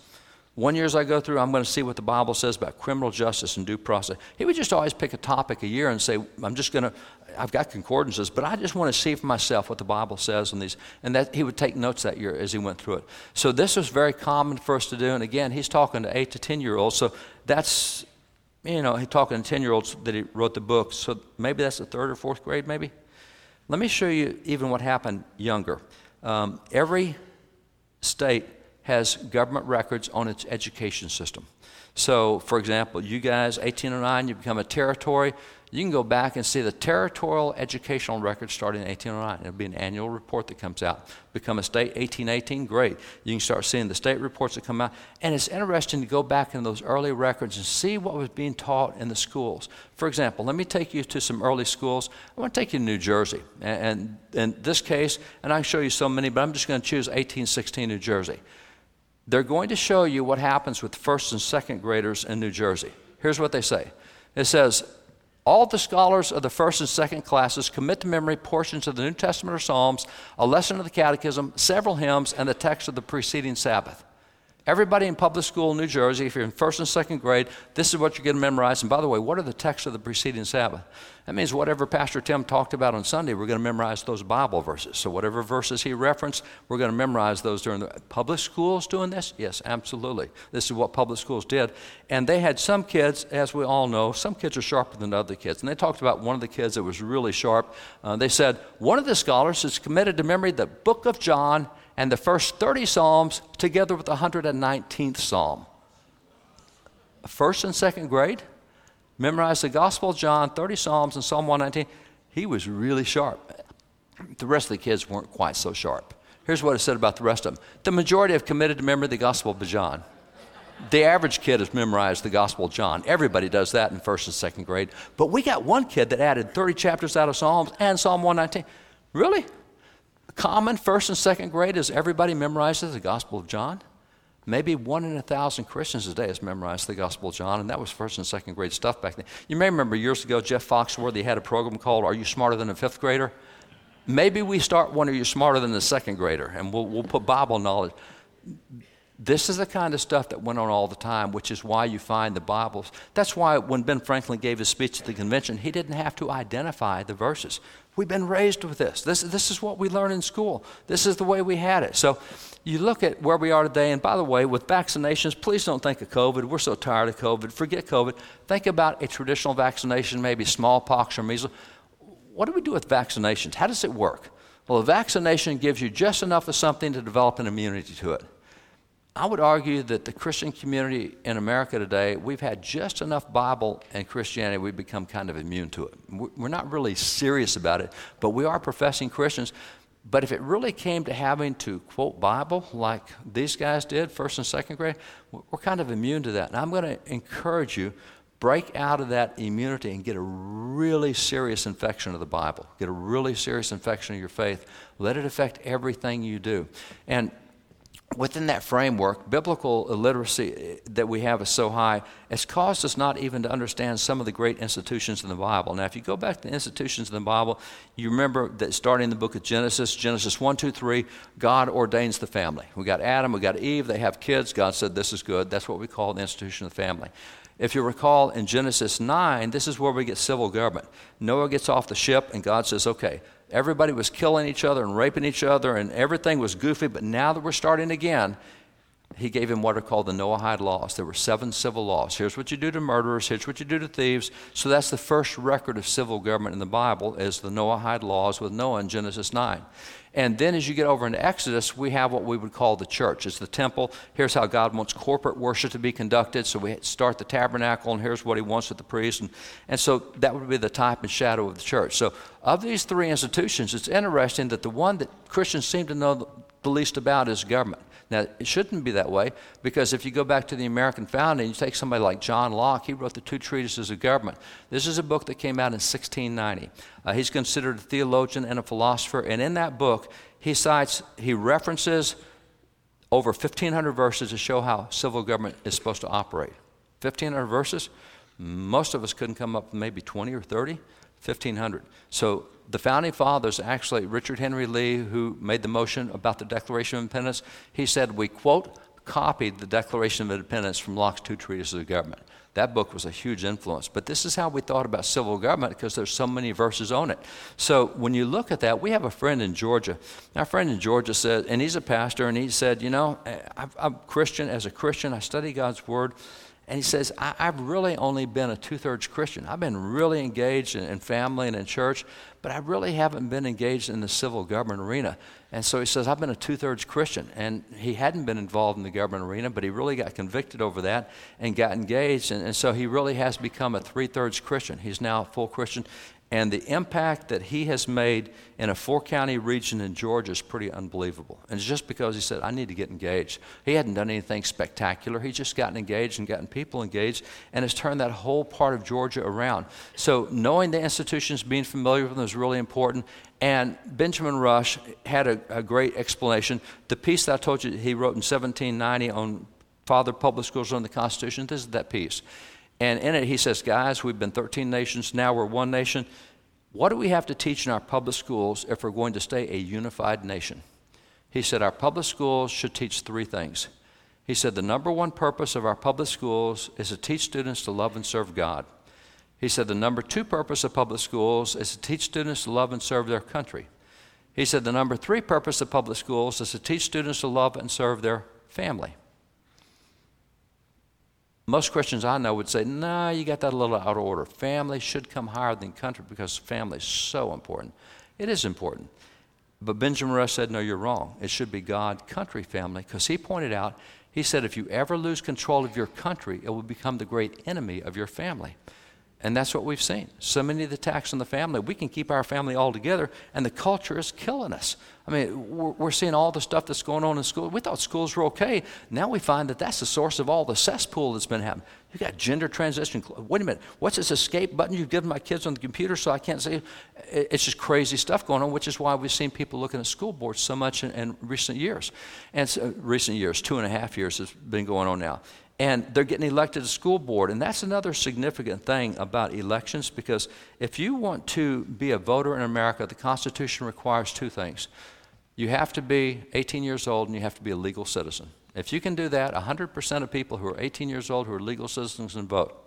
One year as I go through, I'm going to see what the Bible says about criminal justice and due process. He would just always pick a topic a year and say, I'm just going to, I've got concordances, but I just want to see for myself what the Bible says on these. And that he would take notes that year as he went through it. So this was very common for us to do. And again, he's talking to eight to 10 year olds. So that's, you know, talking to 10 year olds that he wrote the book. So maybe that's the third or fourth grade, maybe. Let me show you even what happened younger. Um, every state has government records on its education system. So, for example, you guys, 1809, you become a territory. You can go back and see the territorial educational records starting in 1809. It'll be an annual report that comes out. Become a state 1818, great. You can start seeing the state reports that come out. And it's interesting to go back in those early records and see what was being taught in the schools. For example, let me take you to some early schools. I want to take you to New Jersey. And, and in this case, and I can show you so many, but I'm just going to choose 1816 New Jersey. They're going to show you what happens with first and second graders in New Jersey. Here's what they say it says, all the scholars of the first and second classes commit to memory portions of the New Testament or Psalms, a lesson of the Catechism, several hymns, and the text of the preceding Sabbath. Everybody in public school in New Jersey, if you're in first and second grade, this is what you're going to memorize. And by the way, what are the texts of the preceding Sabbath? That means whatever Pastor Tim talked about on Sunday, we're going to memorize those Bible verses. So whatever verses he referenced, we're going to memorize those during the public schools doing this? Yes, absolutely. This is what public schools did. And they had some kids, as we all know, some kids are sharper than other kids. And they talked about one of the kids that was really sharp. Uh, they said, one of the scholars has committed to memory the book of John and the first 30 Psalms together with the 119th Psalm. First and second grade, memorized the Gospel of John, 30 Psalms, and Psalm 119. He was really sharp. The rest of the kids weren't quite so sharp. Here's what it said about the rest of them the majority have committed to memory the Gospel of John. The average kid has memorized the Gospel of John. Everybody does that in first and second grade. But we got one kid that added 30 chapters out of Psalms and Psalm 119. Really? Common first and second grade is everybody memorizes the Gospel of John. Maybe one in a thousand Christians today has memorized the Gospel of John, and that was first and second grade stuff back then. You may remember years ago, Jeff Foxworthy had a program called Are You Smarter Than a Fifth Grader? Maybe we start one Are You Smarter Than the Second Grader, and we'll, we'll put Bible knowledge. This is the kind of stuff that went on all the time, which is why you find the Bibles. That's why when Ben Franklin gave his speech at the convention, he didn't have to identify the verses. We've been raised with this. This, this is what we learn in school. This is the way we had it. So you look at where we are today, and by the way, with vaccinations, please don't think of COVID. We're so tired of COVID. Forget COVID. Think about a traditional vaccination, maybe smallpox or measles. What do we do with vaccinations? How does it work? Well, a vaccination gives you just enough of something to develop an immunity to it. I would argue that the Christian community in America today, we've had just enough Bible and Christianity, we've become kind of immune to it. We're not really serious about it, but we are professing Christians. But if it really came to having to quote Bible like these guys did, first and second grade, we're kind of immune to that. And I'm going to encourage you break out of that immunity and get a really serious infection of the Bible. Get a really serious infection of your faith. Let it affect everything you do. And within that framework, biblical illiteracy that we have is so high, it's caused us not even to understand some of the great institutions in the Bible. Now, if you go back to the institutions in the Bible, you remember that starting in the book of Genesis, Genesis 1, 2, 3, God ordains the family. We got Adam, we got Eve, they have kids. God said, This is good. That's what we call the institution of the family. If you recall in Genesis 9, this is where we get civil government. Noah gets off the ship, and God says, Okay, everybody was killing each other and raping each other, and everything was goofy. But now that we're starting again, he gave him what are called the Noahide laws. There were seven civil laws. Here's what you do to murderers, here's what you do to thieves. So that's the first record of civil government in the Bible is the Noahide laws with Noah in Genesis 9. And then as you get over into Exodus, we have what we would call the church. It's the temple. Here's how God wants corporate worship to be conducted. So we start the tabernacle, and here's what he wants with the priest. And, and so that would be the type and shadow of the church. So of these three institutions, it's interesting that the one that Christians seem to know the least about is government. Now, it shouldn't be that way because if you go back to the American founding, you take somebody like John Locke, he wrote the two treatises of government. This is a book that came out in 1690. Uh, he's considered a theologian and a philosopher, and in that book, he cites, he references over 1,500 verses to show how civil government is supposed to operate. 1,500 verses? Most of us couldn't come up with maybe 20 or 30. 1,500. So the founding fathers, actually, Richard Henry Lee, who made the motion about the Declaration of Independence, he said, we quote, copied the Declaration of Independence from Locke's two treatises of government. That book was a huge influence. But this is how we thought about civil government because there's so many verses on it. So when you look at that, we have a friend in Georgia. Our friend in Georgia said, and he's a pastor, and he said, you know, I'm Christian. As a Christian, I study God's Word. And he says, I, have really only been a two thirds Christian. I've been really engaged in, in, family and in church, but I really haven't been engaged in the civil government arena. And so he says, I've been a two thirds Christian. And he hadn't been involved in the government arena, but he really got convicted over that and got engaged. And, and so he really has become a three thirds Christian. He's now a full Christian. And the impact that he has made in a four county region in Georgia is pretty unbelievable. And it's just because he said, I need to get engaged. He hadn't done anything spectacular. He's just gotten engaged and gotten people engaged and has turned that whole part of Georgia around. So knowing the institutions, being familiar with them is really important. And Benjamin Rush had a, a great explanation. The piece that I told you he wrote in 1790 on Father Public Schools on the Constitution, this is that piece. And in it, he says, Guys, we've been 13 nations, now we're one nation. What do we have to teach in our public schools if we're going to stay a unified nation? He said, Our public schools should teach three things. He said, The number one purpose of our public schools is to teach students to love and serve God. He said, The number two purpose of public schools is to teach students to love and serve their country. He said, The number three purpose of public schools is to teach students to love and serve their family. Most Christians I know would say, no, nah, you got that a little out of order. Family should come higher than country because family is so important. It is important. But Benjamin Rush said, no, you're wrong. It should be God, country, family, because he pointed out, he said, if you ever lose control of your country, it will become the great enemy of your family. And that's what we've seen. So many of the attacks on the family. We can keep our family all together, and the culture is killing us. I mean, we're, we're, seeing all the stuff that's going on in school. We thought schools were okay. Now we find that that's the source of all the cesspool that's been happening. You got gender transition. Wait a minute. What's this escape button you've given my kids on the computer so I can't say? It's just crazy stuff going on, which is why we've seen people looking at school boards so much in, in recent years. And so, uh, recent years, two and a half years has been going on now and they're getting elected to school board. And that's another significant thing about elections because if you want to be a voter in America, the Constitution requires two things. You have to be 18 years old and you have to be a legal citizen. If you can do that, 100% of people who are 18 years old who are legal citizens can vote.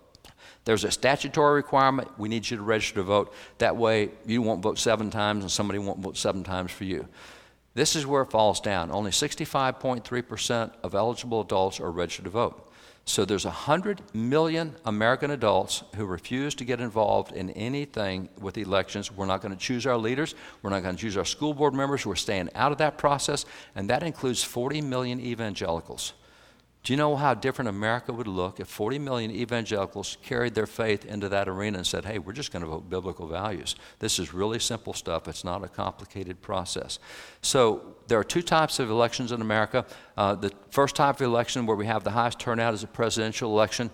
There's a statutory requirement. We need you to register to vote. That way, you won't vote seven times and somebody won't vote seven times for you. This is where it falls down. Only 65.3% of eligible adults are registered to vote. So there's 100 million American adults who refuse to get involved in anything with elections. We're not going to choose our leaders. We're not going to choose our school board members. We're staying out of that process. And that includes 40 million evangelicals. Do you know how different America would look if 40 million evangelicals carried their faith into that arena and said, hey, we're just going to vote biblical values? This is really simple stuff. It's not a complicated process. So there are two types of elections in America. Uh, the first type of election where we have the highest turnout is a presidential election.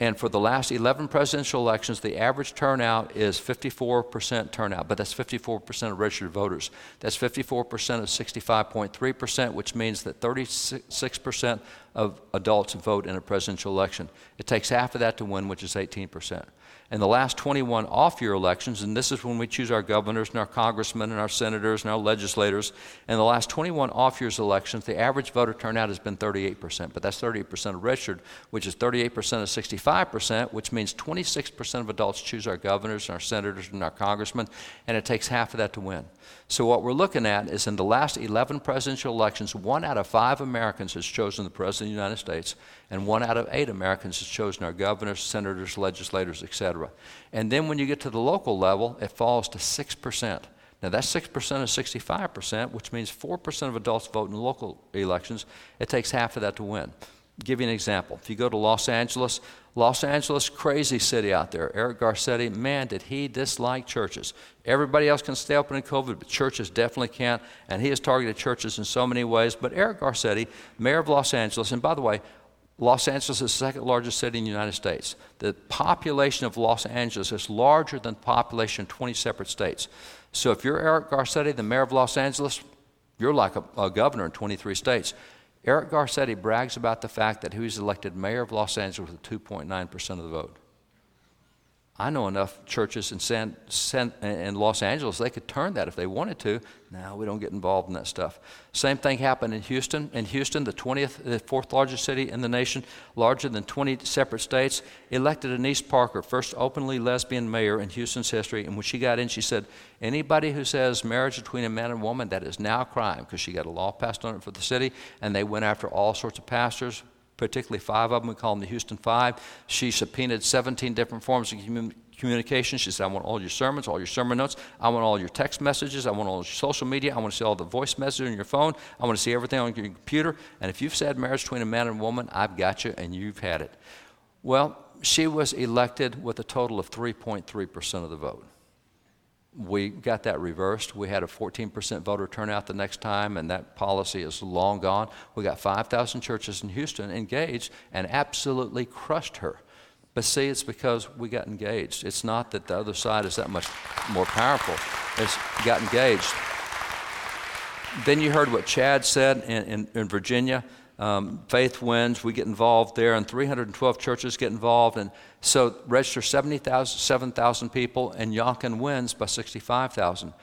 And for the last 11 presidential elections, the average turnout is 54% turnout, but that's 54% of registered voters. That's 54% of 65.3%, which means that 36% of adults vote in a presidential election. It takes half of that to win, which is 18% in the last 21 off year elections, and this is when we choose our governors and our congressmen and our senators and our legislators, in the last 21 off years elections, the average voter turnout has been 38%, but that's 38% of registered, which is 38% of 65%, which means 26% of adults choose our governors and our senators and our congressmen, and it takes half of that to win. So, what we're looking at is in the last 11 presidential elections, one out of five Americans has chosen the President of the United States, and one out of eight Americans has chosen our governors, senators, legislators, etc. And then when you get to the local level, it falls to 6%. Now, that's 6% of 65%, which means 4% of adults vote in local elections. It takes half of that to win. give you an example. If you go to Los Angeles, Los Angeles, crazy city out there. Eric Garcetti, man, did he dislike churches. Everybody else can stay open in COVID, but churches definitely can't. And he has targeted churches in so many ways. But Eric Garcetti, mayor of Los Angeles, and by the way, Los Angeles is the second largest city in the United States. The population of Los Angeles is larger than the population of 20 separate states. So if you're Eric Garcetti, the mayor of Los Angeles, you're like a, a governor in 23 states. Eric Garcetti brags about the fact that he was elected mayor of Los Angeles with 2.9% of the vote. I know enough churches in, San, San, in Los Angeles, they could turn that if they wanted to. Now we don't get involved in that stuff. Same thing happened in Houston. In Houston, the 20th, the fourth largest city in the nation, larger than 20 separate states, elected Annise Parker, first openly lesbian mayor in Houston's history. And when she got in, she said, anybody who says marriage between a man and woman, that is now a crime, because she got a law passed on it for the city. And they went after all sorts of pastors, particularly five of them. We call them the Houston Five. She subpoenaed 17 different forms of communication. She said, I want all your sermons, all your sermon notes. I want all your text messages. I want all your social media. I want to see all the voice messages on your phone. I want to see everything on your computer. And if you've said marriage between a man and a woman, I've got you and you've had it. Well, she was elected with a total of 3.3% of the vote we got that reversed. We had a 14% voter turnout the next time, and that policy is long gone. We got 5,000 churches in Houston engaged and absolutely crushed her. But see, it's because we got engaged. It's not that the other side is that much more powerful, it's got engaged. Then you heard what Chad said in, in, in Virginia. Um, faith wins. We get involved there, and 312 churches get involved. And so register 70,000, 7,000 people, and Youngkin wins by 65,000.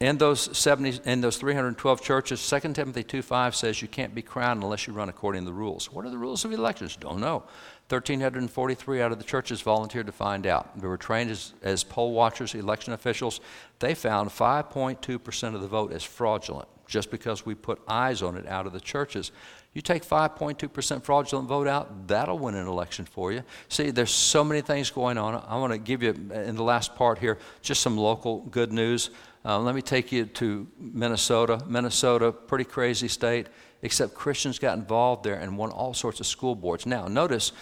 In those 70, in those 312 churches, 2 Timothy 2:5 says you can't be crowned unless you run according to the rules. What are the rules of elections? Don't know. 1,343 out of the churches volunteered to find out. They were trained as, as poll watchers, election officials. They found 5.2% of the vote as fraudulent just because we put eyes on it out of the churches. You take 5.2% fraudulent vote out, that'll win an election for you. See, there's so many things going on. I want to give you, in the last part here, just some local good news. Uh, let me take you to Minnesota. Minnesota, pretty crazy state, except Christians got involved there and won all sorts of school boards. Now, notice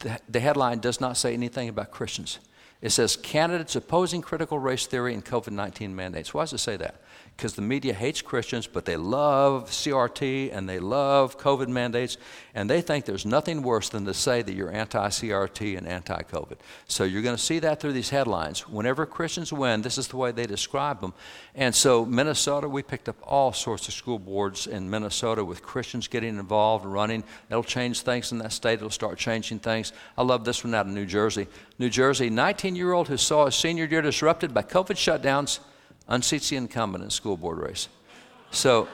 the, the headline does not say anything about Christians. It says candidates opposing critical race theory and COVID 19 mandates. Why does it say that? Because the media hates Christians, but they love CRT and they love COVID mandates, and they think there's nothing worse than to say that you're anti CRT and anti COVID. So you're going to see that through these headlines. Whenever Christians win, this is the way they describe them. And so, Minnesota, we picked up all sorts of school boards in Minnesota with Christians getting involved, running. It'll change things in that state, it'll start changing things. I love this one out of New Jersey. New Jersey, 19 year old who saw his senior year disrupted by COVID shutdowns unseats the incumbent in school board race. So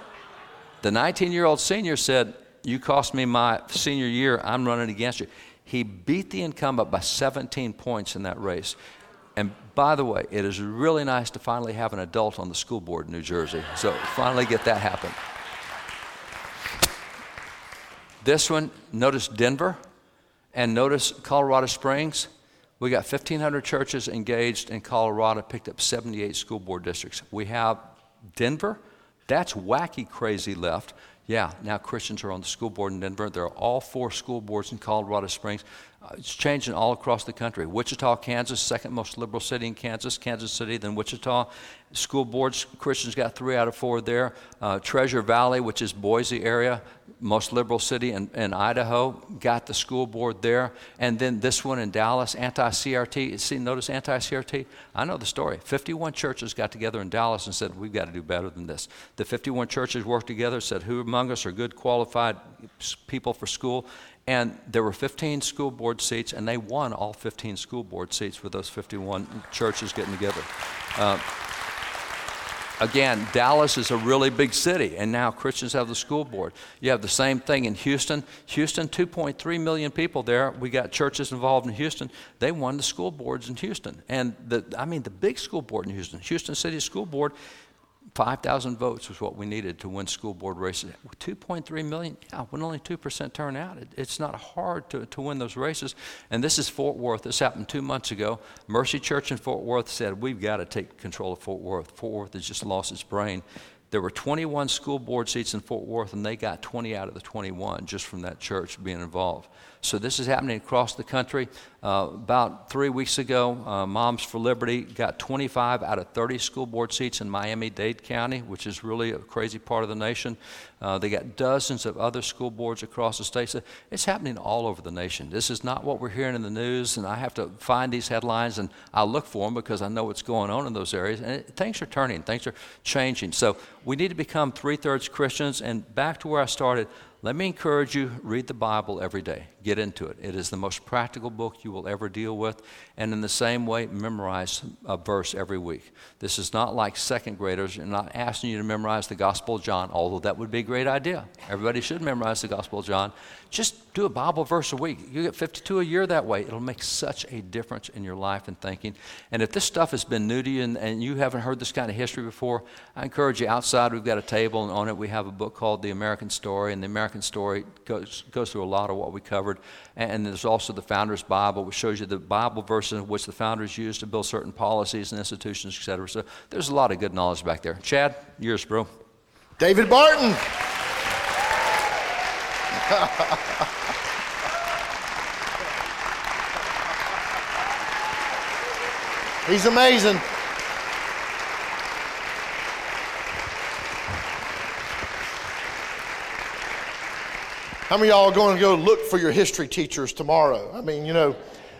the 19 year old senior said, You cost me my senior year, I'm running against you. He beat the incumbent by 17 points in that race. And by the way, it is really nice to finally have an adult on the school board in New Jersey. So finally get that happen. This one, notice Denver and notice Colorado Springs. We got 1,500 churches engaged in Colorado, picked up 78 school board districts. We have Denver, that's wacky crazy left. Yeah, now Christians are on the school board in Denver. There are all four school boards in Colorado Springs. It's changing all across the country. Wichita, Kansas, second most liberal city in Kansas, Kansas City, then Wichita. School boards, Christians got three out of four there. Uh, Treasure Valley, which is Boise area, most liberal city in, in, Idaho, got the school board there. And then this one in Dallas, anti CRT. See, notice anti CRT? I know the story. 51 churches got together in Dallas and said, We've got to do better than this. The 51 churches worked together, said, Who among us are good, qualified people for school? And there were 15 school board seats, and they won all 15 school board seats with those 51 churches getting together. Uh, again, Dallas is a really big city, and now Christians have the school board. You have the same thing in Houston. Houston, 2.3 million people there. We got churches involved in Houston. They won the school boards in Houston. And the, I mean, the big school board in Houston, Houston City School Board, 5,000 votes was what we needed to win school board races. 2.3 million, yeah, when only 2% turn out, it, it's not hard to, to win those races. And this is Fort Worth. This happened two months ago. Mercy Church in Fort Worth said, We've got to take control of Fort Worth. Fort Worth has just lost its brain. There were 21 school board seats in Fort Worth, and they got 20 out of the 21 just from that church being involved. So this is happening across the country. Uh, about three weeks ago, uh, Moms for Liberty got 25 out of 30 school board seats in Miami Dade County, which is really a crazy part of the nation. Uh, they got dozens of other school boards across the state. So it's happening all over the nation. This is not what we're hearing in the news, and I have to find these headlines and I look for them because I know what's going on in those areas. And it, things are turning, things are changing. So we need to become three thirds Christians. And back to where I started, let me encourage you read the Bible every day. Get into it. It is the most practical book you will ever deal with. And in the same way, memorize a verse every week. This is not like second graders. I'm not asking you to memorize the Gospel of John, although that would be a great idea. Everybody should memorize the Gospel of John. Just do a Bible verse a week. You get 52 a year that way. It'll make such a difference in your life and thinking. And if this stuff has been new to you and, and you haven't heard this kind of history before, I encourage you outside, we've got a table, and on it we have a book called The American Story. And The American Story goes, goes through a lot of what we covered. And there's also the Founder's Bible, which shows you the Bible verses which the founders used to build certain policies and institutions, et cetera. So there's a lot of good knowledge back there. Chad, yours, bro. David Barton. He's amazing. How many of y'all are going to go look for your history teachers tomorrow? I mean, you know,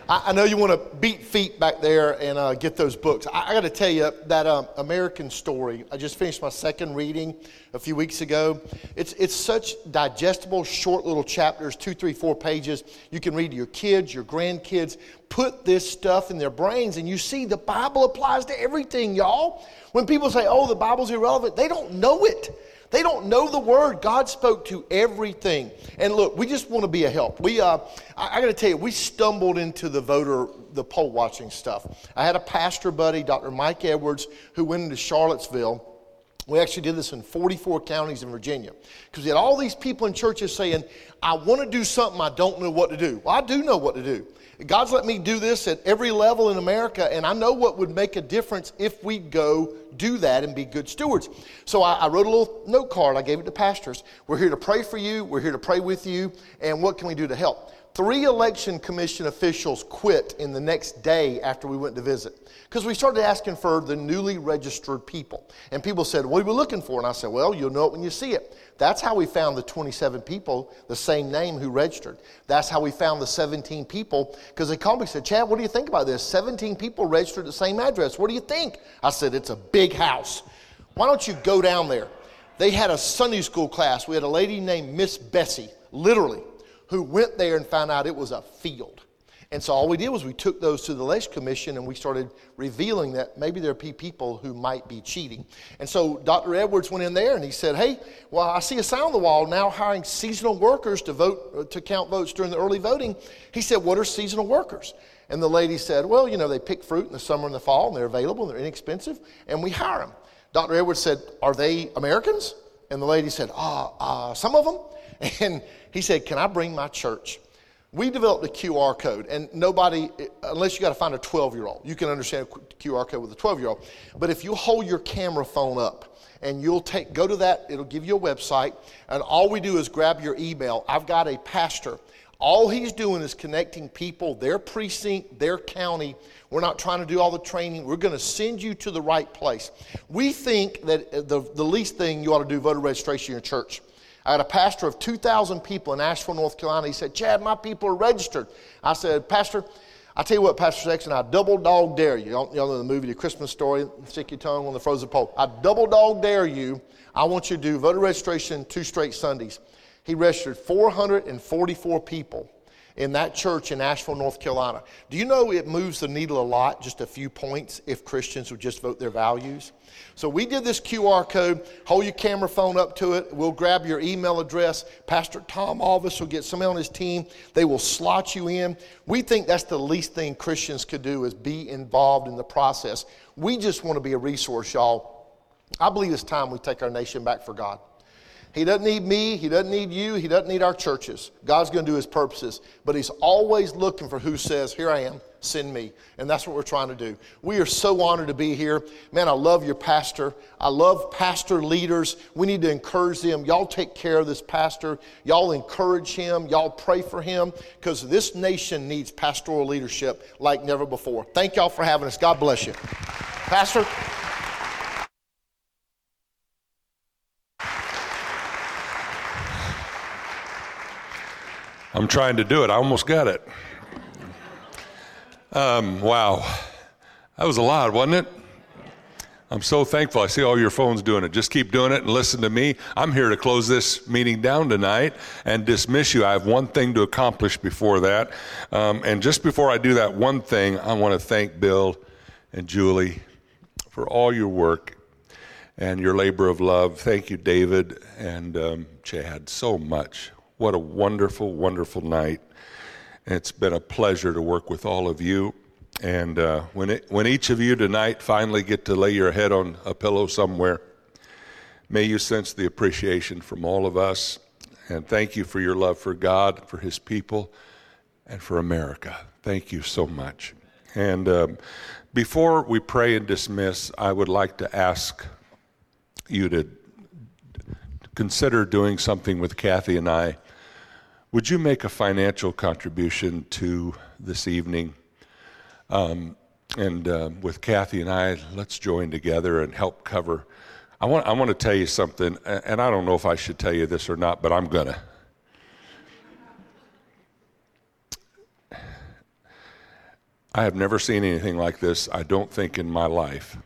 I, I know you want to beat feet back there and uh, get those books. I, I got to tell you that um, American Story. I just finished my second reading a few weeks ago. It's it's such digestible, short little chapters, two, three, four pages. You can read to your kids, your grandkids. Put this stuff in their brains, and you see the Bible applies to everything, y'all. When people say, "Oh, the Bible's irrelevant," they don't know it. They don't know the word. God spoke to everything. And look, we just want to be a help. We, uh, I, I got to tell you, we stumbled into the voter, the poll watching stuff. I had a pastor buddy, Dr. Mike Edwards, who went into Charlottesville. We actually did this in 44 counties in Virginia because we had all these people in churches saying, I want to do something, I don't know what to do. Well, I do know what to do. God's let me do this at every level in America, and I know what would make a difference if we go do that and be good stewards. So I, I, wrote a little note card. I gave it to pastors. We're here to pray for you. We're here to pray with you. And what can we do to help? Three election commission officials quit in the next day after we went to visit because we started asking for the newly registered people. And people said, What are we looking for? And I said, Well, you'll know it when you see it. That's how we found the 27 people, the same name, who registered. That's how we found the 17 people because they called me and said, Chad, what do you think about this? 17 people registered at the same address. What do you think? I said, It's a big house. Why don't you go down there? They had a Sunday school class. We had a lady named Miss Bessie, literally who went there and found out it was a field. And so all we did was we took those to the election commission and we started revealing that maybe there are people who might be cheating. And so Dr. Edwards went in there and he said, "Hey, well, I see a sign on the wall now hiring seasonal workers to vote uh, to count votes during the early voting." He said, "What are seasonal workers?" And the lady said, "Well, you know, they pick fruit in the summer and the fall, and they're available and they're inexpensive, and we hire them." Dr. Edwards said, "Are they Americans?" And the lady said, "Ah, uh, uh, some of them." And he said, Can I bring my church? We developed a QR code, and nobody, unless you got to find a 12 year old, you can understand a QR code with a 12 year old. But if you hold your camera phone up and you'll take, go to that, it'll give you a website, and all we do is grab your email. I've got a pastor. All he's doing is connecting people, their precinct, their county. We're not trying to do all the training. We're going to send you to the right place. We think that uh, the, the least thing you ought to do voter registration in your church. I had a pastor of 2,000 people in Asheville, North Carolina. He said, Chad, my people are registered. I said, Pastor, I tell you what, Pastor Sexton, I double dog dare you. Y'all, y'all know the movie, The Christmas Story, stick your tongue on the frozen pole. I double dog dare you. I want you to do voter registration two straight Sundays. He registered 444 people. In that church in Asheville, North Carolina. Do you know it moves the needle a lot, just a few points, if Christians would just vote their values? So we did this QR code. Hold your camera phone up to it. We'll grab your email address. Pastor Tom Alvis will get somebody on his team. They will slot you in. We think that's the least thing Christians could do is be involved in the process. We just want to be a resource, y'all. I believe it's time we take our nation back for God. He doesn't need me. He doesn't need you. He doesn't need our churches. God's going to do his purposes. But he's always looking for who says, Here I am, send me. And that's what we're trying to do. We are so honored to be here. Man, I love your pastor. I love pastor leaders. We need to encourage them. Y'all take care of this pastor. Y'all encourage him. Y'all pray for him because this nation needs pastoral leadership like never before. Thank y'all for having us. God bless you. Pastor? I'm trying to do it. I almost got it. Um, wow. That was a lot, wasn't it? I'm so thankful. I see all your phones doing it. Just keep doing it and listen to me. I'm here to close this meeting down tonight and dismiss you. I have one thing to accomplish before that. Um, and just before I do that one thing, I want to thank Bill and Julie for all your work and your labor of love. Thank you, David and um, Chad, so much. What a wonderful, wonderful night. It's been a pleasure to work with all of you. And uh, when, it, when each of you tonight finally get to lay your head on a pillow somewhere, may you sense the appreciation from all of us. And thank you for your love for God, for His people, and for America. Thank you so much. And um, before we pray and dismiss, I would like to ask you to consider doing something with Kathy and I would you make a financial contribution to this evening? Um, and uh, with Kathy and I, let's join together and help cover. I want, I want to tell you something, and I don't know if I should tell you this or not, but I'm going to. I have never seen anything like this, I don't think, in my life.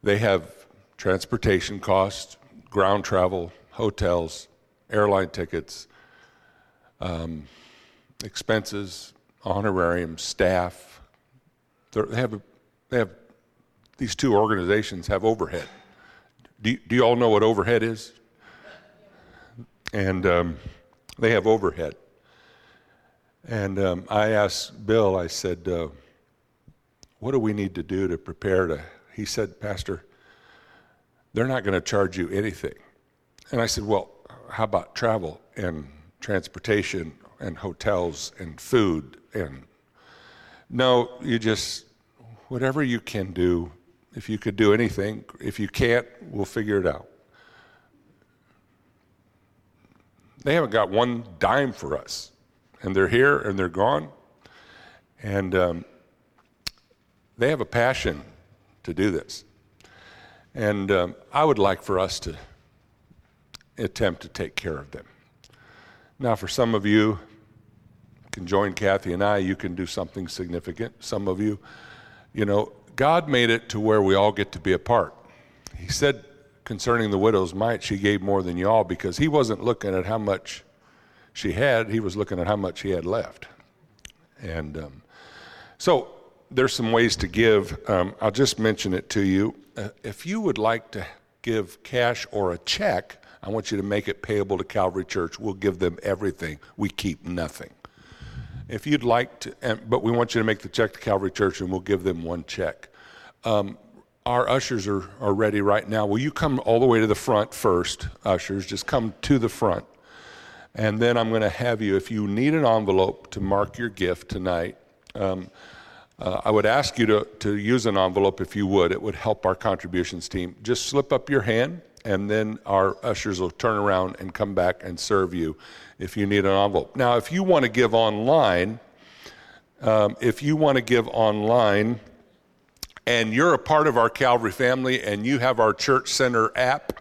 They have transportation costs, ground travel, hotels, airline tickets, um, expenses, honorariums, staff. They're, they have, they have, these two organizations have overhead. Do you, do you all know what overhead is? And um, they have overhead. And um, I asked Bill, I said, uh, what do we need to do to prepare to? He said, Pastor, they're not going to charge you anything. And I said, well, how about travel and transportation and hotels and food and no you just whatever you can do if you could do anything if you can't we'll figure it out. They haven't got one dime for us and they're here and they're gone and um, they have a passion to do this. And um, i would like for us to attempt to take care of them now, for some of you, can join Kathy and I, you can do something significant. Some of you, you know, God made it to where we all get to be a part. He said concerning the widow's mite, she gave more than y'all because he wasn't looking at how much she had, he was looking at how much he had left. And um, so there's some ways to give. Um, I'll just mention it to you. Uh, if you would like to give cash or a check, I want you to make it payable to Calvary Church. We'll give them everything. We keep nothing. If you'd like to, and, but we want you to make the check to Calvary Church and we'll give them one check. Um, our ushers are, are ready right now. Will you come all the way to the front first, ushers? Just come to the front. And then I'm going to have you, if you need an envelope to mark your gift tonight, um, uh, I would ask you to, to use an envelope if you would. It would help our contributions team. Just slip up your hand and then our ushers will turn around and come back and serve you if you need an envelope. Now, if you want to give online, um, if you want to give online and you're a part of our Calvary family and you have our Church Center app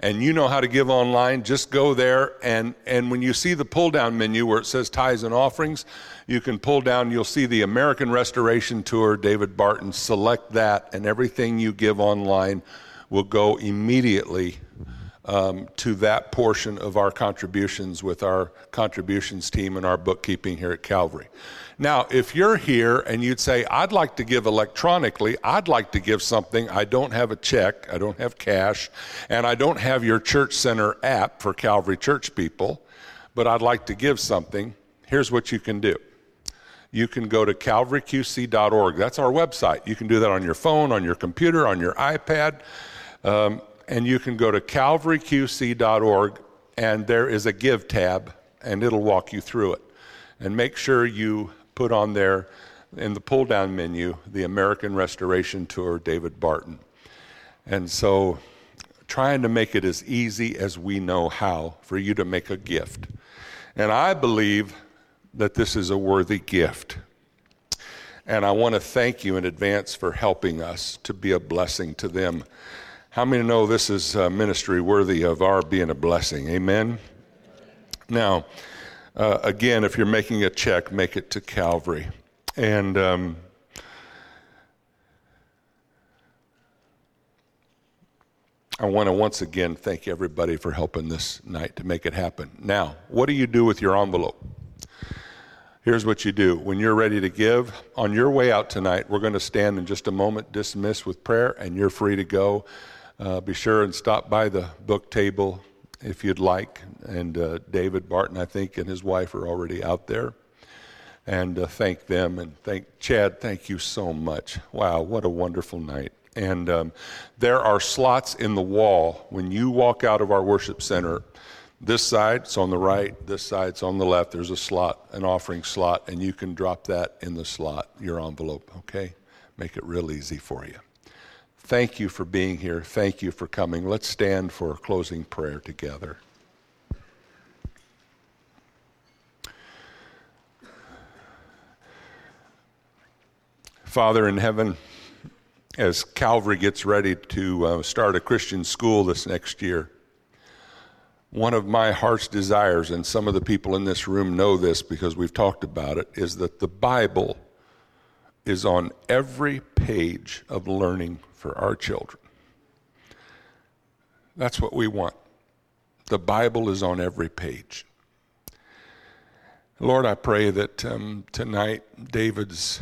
and you know how to give online, just go there and, and when you see the pull down menu where it says tithes and offerings, you can pull down, you'll see the American Restoration Tour, David Barton. Select that, and everything you give online will go immediately um, to that portion of our contributions with our contributions team and our bookkeeping here at Calvary. Now, if you're here and you'd say, I'd like to give electronically, I'd like to give something, I don't have a check, I don't have cash, and I don't have your church center app for Calvary Church people, but I'd like to give something, here's what you can do. You can go to calvaryqc.org. That's our website. You can do that on your phone, on your computer, on your iPad. Um, and you can go to calvaryqc.org, and there is a give tab, and it'll walk you through it. And make sure you put on there in the pull down menu the American Restoration Tour David Barton. And so, trying to make it as easy as we know how for you to make a gift. And I believe that this is a worthy gift. And I want to thank you in advance for helping us to be a blessing to them. How many know this is ministry worthy of our being a blessing? Amen? Now, uh, again, if you're making a check, make it to Calvary. And um, I want to once again thank everybody for helping this night to make it happen. Now, what do you do with your envelope? Here's what you do. When you're ready to give, on your way out tonight, we're going to stand in just a moment, dismiss with prayer, and you're free to go. Uh, be sure and stop by the book table if you'd like. And uh, David Barton, I think, and his wife are already out there. And uh, thank them and thank Chad. Thank you so much. Wow, what a wonderful night. And um, there are slots in the wall when you walk out of our worship center. This side, it's on the right. This side, it's on the left. There's a slot, an offering slot, and you can drop that in the slot, your envelope, okay? Make it real easy for you. Thank you for being here. Thank you for coming. Let's stand for a closing prayer together. Father in heaven, as Calvary gets ready to uh, start a Christian school this next year, one of my heart's desires, and some of the people in this room know this because we've talked about it, is that the Bible is on every page of learning for our children. That's what we want. The Bible is on every page. Lord, I pray that um, tonight David's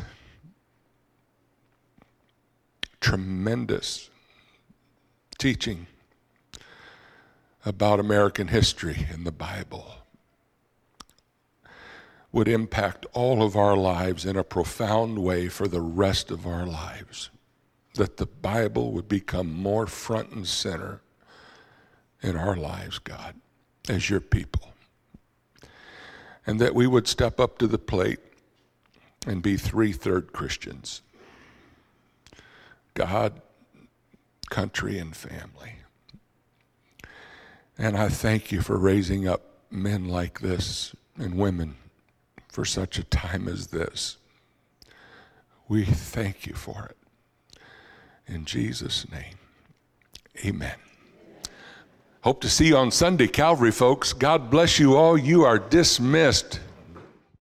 tremendous teaching about American history in the Bible would impact all of our lives in a profound way for the rest of our lives that the Bible would become more front and center in our lives, God, as your people. And that we would step up to the plate and be three third Christians God, country, and family. And I thank you for raising up men like this and women for such a time as this. We thank you for it. In Jesus' name, amen. Hope to see you on Sunday, Calvary folks. God bless you all. You are dismissed.